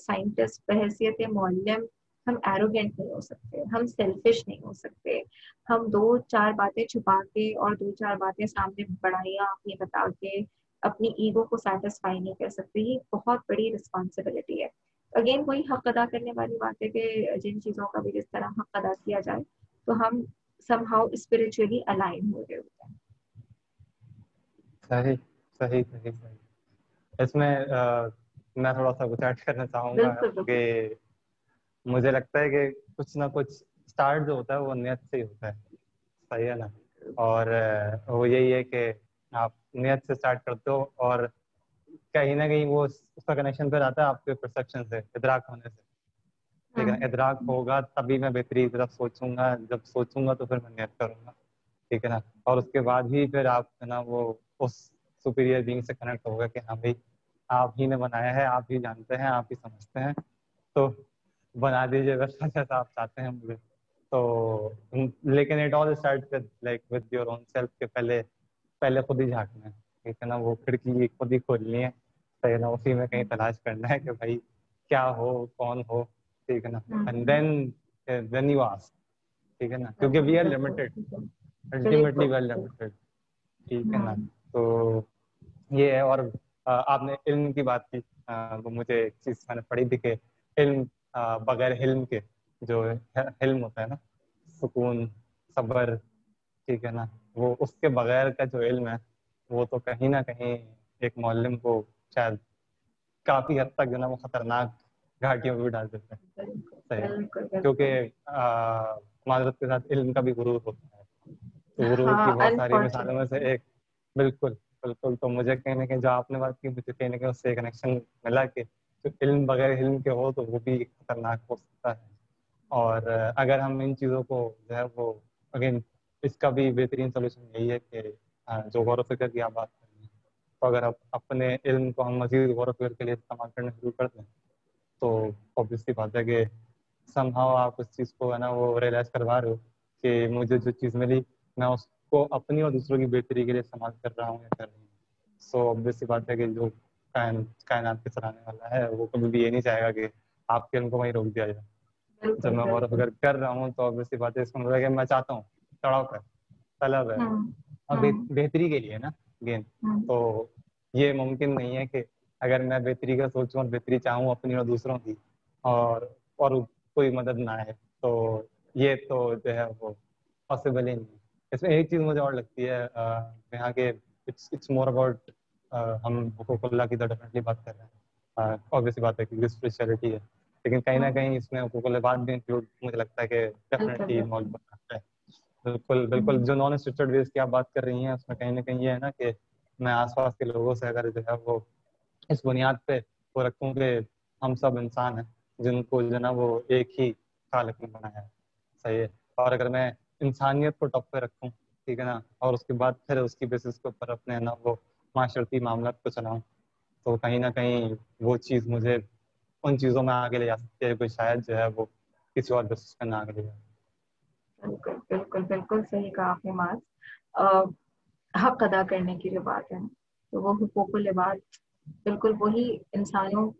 سائنٹسٹ، بحیثیت معلم ہم ایروگینٹ نہیں ہو سکتے ہم سیلفش نہیں ہو سکتے۔ ہم دو چار باتیں چھپا کے اور دو چار باتیں سامنے بڑھائیاں اپنی بتا کے اپنی ایگو کو سیٹسفائی نہیں کر سکتے۔ یہ بہت بڑی رسپانسبلٹی ہے۔ اگین وہی حق ادا کرنے والی بات ہے کہ جن چیزوں کا بھی جس طرح حق ادا کیا جائے تو ہم سم ہاؤ اسپرچولی الائن ہو رہے ہوتے ہیں۔ صحیح صحیح صحیح صحیح۔ اس میں میں تھوڑا سا کچھ ایڈ کرنا چاہوں گا کہ مجھے لگتا ہے کہ کچھ نہ کچھ اسٹارٹ جو ہوتا ہے وہ نیت سے ہی ہوتا ہے۔ صحیح ہے نا؟ اور وہ یہی ہے کہ آپ نیت سے اسٹارٹ کرتے ہو اور کہیں نہ کہیں وہ اس کا کنیکشن پھر آتا ہے آپ کے پرسپشن سے ادراک ہونے سے۔ ٹھیک ہے نا؟ ادراک ہوگا تبھی میں بہتری طرف سوچوں گا جب سوچوں گا تو پھر میں نیت کروں گا۔ ٹھیک ہے نا؟ اور اس کے بعد ہی پھر آپ ہے نا وہ اس سپیریئر بینگ سے کنیکٹ ہوگا کہ ہاں بھائی آپ ہی نے بنایا ہے آپ ہی جانتے ہیں آپ ہی سمجھتے ہیں۔ تو بنا دیجیے ویسا جیسا آپ چاہتے ہیں مجھے۔ تو لیکن it all start like with your own self کے پہلے پہلے خود ہی جھانکنا ہے۔ ٹھیک ہے نا؟ وہ کھڑکی خود ہی کھولنی ہے صحیح نا اسی میں کہیں تلاش کرنا ہے کہ بھائی کیا ہو؟ کون ہو؟ ٹھیک ہے نا؟ اینڈ دین دین یو آس ٹھیک ہے نا؟ کیونکہ we are limited ultimately we are limited ٹھیک ہے نا؟ تو یہ ہے اور آپ نے علم کی بات کی۔ وہ مجھے ایک چیز میں نے پڑھی تھی کہ علم بغیر حلم کے جو حلم ہوتا ہے نا سکون صبر ٹھیک ہے نا وہ اس کے بغیر کا جو علم ہے وہ تو کہیں نہ کہیں ایک معلم کو شاید کافی حد تک جو نا وہ خطرناک گھاٹیوں کو بھی ڈال دیتے ہیں صحیح کیونکہ معذرت کے ساتھ علم کا بھی غرور ہوتا ہے۔ تو غرور کی ہاں، بہت ساری مثالوں میں سے ایک بالکل بالکل۔ تو مجھے نہ کہیں جو آپ نے بات کی مجھے نہ کہیں اس سے کنیکشن ملا کہ علم بغیر علم کے ہو تو وہ بھی خطرناک ہو سکتا ہے۔ اور اگر ہم ان چیزوں کو جو ہے وہ اگین اس کا بھی بہترین سولوشن یہی ہے کہ جو غور و فکر کی آپ بات کر رہے ہیں۔ تو اگر آپ اپنے علم کو ہم مزید غور و فکر کے لیے استعمال کرنا شروع کر دیں، تو اوبیسلی بات ہے کہ سم ہاؤ آپ اس چیز کو ہے نا وہ ریئلائز کروا رہے ہو کہ مجھے جو چیز ملی، میں اس کو اپنی اور دوسروں کی بہتری کے لیے استعمال کر رہا ہوں یا کر رہی ہوں۔ سو اوبیسلی بات ہے کہ جو کائنات کے سرانے والا ہے وہ کبھی بھی یہ نہیں چاہے گا کہ آپ کے علم کو وہیں روک دیا جائے۔ جب میں غور و فکر کر رہا ہوں تو اوبیسلی بات ہے اس کا مطلب کہ میں چاہتا ہوں تڑاؤ ہے طلب ہے۔ ہاں، اور ہاں۔ بہتری کے لیے نا گین ہاں۔ تو یہ ممکن نہیں ہے کہ اگر میں بہتری کا سوچوں اور بہتری چاہوں اپنی اور دوسروں کی اور اور کوئی مدد نہ ہے تو یہ تو جو ہے وہ پاسبل ہی نہیں۔ اس میں ایک چیز مجھے اور لگتی ہے یہاں کے اٹس مور اباؤٹ ہم حقوق اللہ کی تو ڈیفینیٹلی بات کر رہے ہیں۔ آبویسلی بات ہے کہ اسپریچولیٹی ہے۔ لیکن کہیں نہ کہیں اس میں حقوق اللہ بات بھی انکلوڈ مجھے لگتا ہے کہ ڈیفینیٹلی انوالو کرنا ہے۔ بالکل بالکل۔ جو نان اسٹرکچرڈ ویز کی آپ بات کر رہی ہیں اس میں کہیں نہ کہیں یہ ہے نا کہ میں آس پاس کے لوگوں سے اگر جو ہے وہ اس بنیاد پہ وہ رکھوں کہ ہم سب انسان ہیں جن کو جو ہے نا وہ ایک ہی خالق نے بنایا ہے۔ صحیح ہے۔ اور اگر میں انسانیت کو ٹاپ پہ رکھوں ٹھیک ہے نا؟ اور اس کے بعد پھر اس کی بیسس کے اوپر اپنے نا وہ معاشرتی معاملات کو چلاؤں۔ تو کہیں نہ کہیں وہ چیز مجھے ان چیزوں میں آگے لے جا سکتی ہے کوئی شاید جو ہے وہ کسی اور بیسس پہ نہ آگے لے جائے۔ بالکل بالکل بالکل صحیح کہا آپ نے ماس حق ادا کرنے کی جو بات ہے، تو وہ حقوق العباد بالکل وہی انسانوں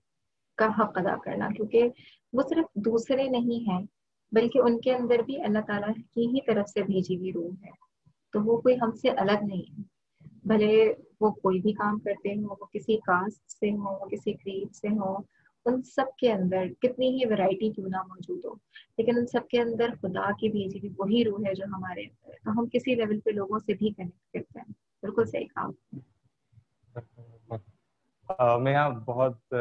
کا حق ادا کرنا، کیونکہ وہ صرف دوسرے نہیں ہیں، بلکہ ان کے اندر بھی اللہ تعالیٰ کی ہی طرف سے بھیجی ہوئی روح ہے۔ تو وہ کوئی ہم سے الگ نہیں ہے۔ بھلے وہ کوئی بھی کام کرتے ہوں، وہ کسی کاسٹ سے ہوں، وہ کسی کریڈ سے ہوں، ان سب کے اندر کتنی ہی ورائٹی کیوں نہ موجود ہو، لیکن ان سب کے اندر خدا کی بھیجی ہوئی وہی روح ہے جو ہمارے اندر تو ہم کسی لیول پہ لوگوں سے بھی کنیکٹ کرتے ہیں۔ بالکل صحیح کہا۔ میں یہاں بہت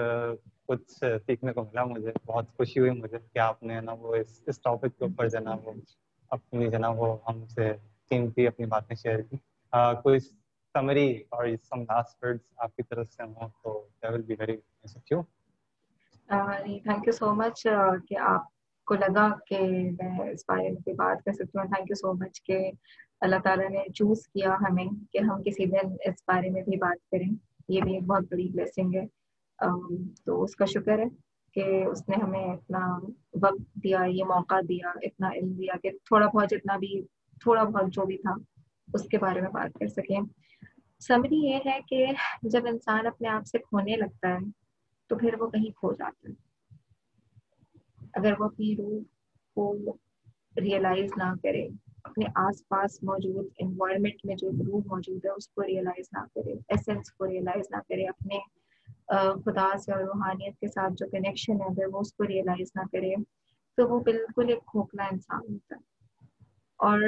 کچھ سیکھنے کو ملا مجھے، بہت خوشی ہوئی مجھے کہ آپ نے نا وہ اس اس ٹاپک کے اوپر جو نا وہ اپنی جو نا وہ ہم سے قیمتی اپنی باتیں شیئر کی۔ کوئی سمری اور سم لاسٹ ورڈز آپ کی طرف سے ہوں تو that will be very thank you thank you so much کہ آپ کو لگا کہ میں اس بارے میں بات کر سکتی ہوں۔ تھینک یو سو مچ کہ اللہ تعالیٰ نے چوز کیا ہمیں کہ ہم کسی دن اس بارے میں بھی بات کریں۔ یہ بھی ایک بہت بڑی بلیسنگ ہے۔ تو اس کا شکر ہے کہ اس نے ہمیں اتنا وقت دیا، یہ موقع دیا، اتنا علم دیا کہ تھوڑا بہت جتنا بھی، تھوڑا بہت جو بھی تھا، اس کے بارے میں بات کر سکیں۔ سمری یہ ہے کہ جب انسان اپنے آپ سے کھونے لگتا ہے تو پھر وہ کہیں کھو جاتا ہے اگر وہ اپنی روح کو ریئلائز نہ کرے اپنے آس پاس موجود انوائرمنٹ میں جو روح موجود ہے اس کو ریئلائز نہ کرے ایسنس کو ریئلائز نہ کرے اپنے خدا سے اور روحانیت کے ساتھ جو کنیکشن ہے اگر وہ اس کو ریئلائز نہ کرے تو وہ بالکل ایک کھوکھلا انسان ہوتا ہے اور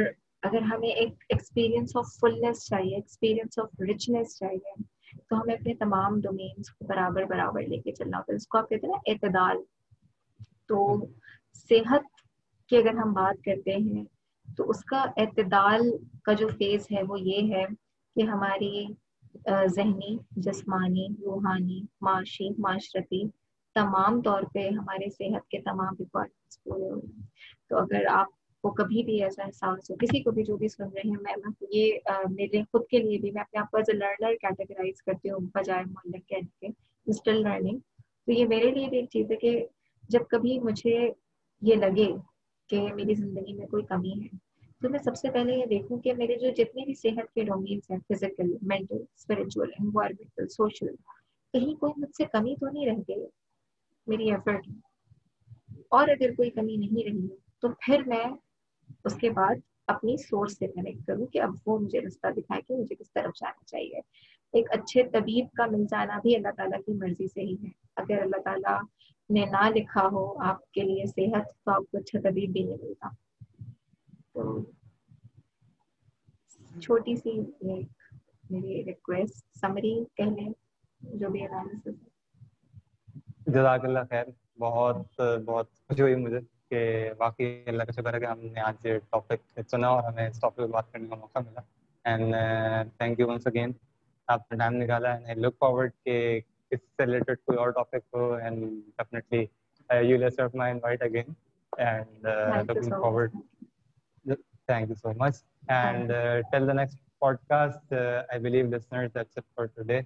اگر ہمیں ایک ایکسپیرئنس آف فلنس چاہیے ایکسپیرئنس آف رچنس چاہیے، تو ہمیں اپنے تمام ڈومینس کو برابر برابر لے کے چلنا ہوتا ہے۔ اس کو آپ کہتے ہیں نا اعتدال۔ تو صحت کی اگر ہم بات کرتے ہیں، تو اس کا اعتدال کا جو فیز ہے، وہ یہ ہے کہ ہماری ذہنی، جسمانی، روحانی، معاشی، معاشرتی تمام طور پہ ہمارے صحت کے تمام ریکوائرمنٹس پورے ہو رہے ہیں تو اگر آپ کو کبھی بھی ایسا احساس ہو، کسی کو بھی جو بھی سن رہے ہیں، میں یہ میرے خود کے لیے بھی میں اپنے آپ کو ایز اے لرنر کیٹیگرائز کرتی ہوں، بجائے معلق کہنے کے اسٹل لرننگ تو یہ میرے لیے بھی ایک چیز ہے کہ جب کبھی مجھے یہ لگے کہ میری زندگی میں کوئی کمی ہے، تو میں سب سے پہلے یہ دیکھوں کہ میرے جو جتنے بھی صحت کے ڈومینس ہیں physical mental spiritual environmental social کہیں کوئی مجھ سے کمی تو نہیں رہ گئی، میری ایفرٹ اور اگر کوئی کمی نہیں رہی، تو پھر میں اس کے بعد اپنی سورس سے کنیکٹ کروں کہ اب وہ مجھے رستہ دکھائے کہ مجھے کس طرف جانا چاہیے۔ ایک اچھے طبیب کا مل جانا بھی اللہ تعالیٰ کی مرضی سے ہی ہے۔ اگر اللہ تعالیٰ نے نہ لکھا ہو، آپ کے لیے صحت تو آپ کو اچھا طبیب بھی نہیں ملتا۔ تو چھوٹی سی ایک میری ریکویسٹ سمری کہہ لیں جو بھی انالیسس جزاک اللہ خیر، بہت بہت خوشی ہوئی مجھے۔ کہ واقعی اللہ کا شکر ہے کہ ہم نے آج یہ ٹاپک چنا اور ہمیں اس ٹاپک پہ بات کرنے کا موقع ملا. And thank you once again آپ نے ٹائم نکالا اینڈ آئی لک فارورڈ کہ اس سے ریلیٹڈ کوئی اور topic who and definitely you less accept my invite again and looking forward thank you so much and till the next podcast I believe listeners that's it for today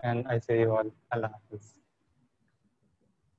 and I see you all اللہ حافظ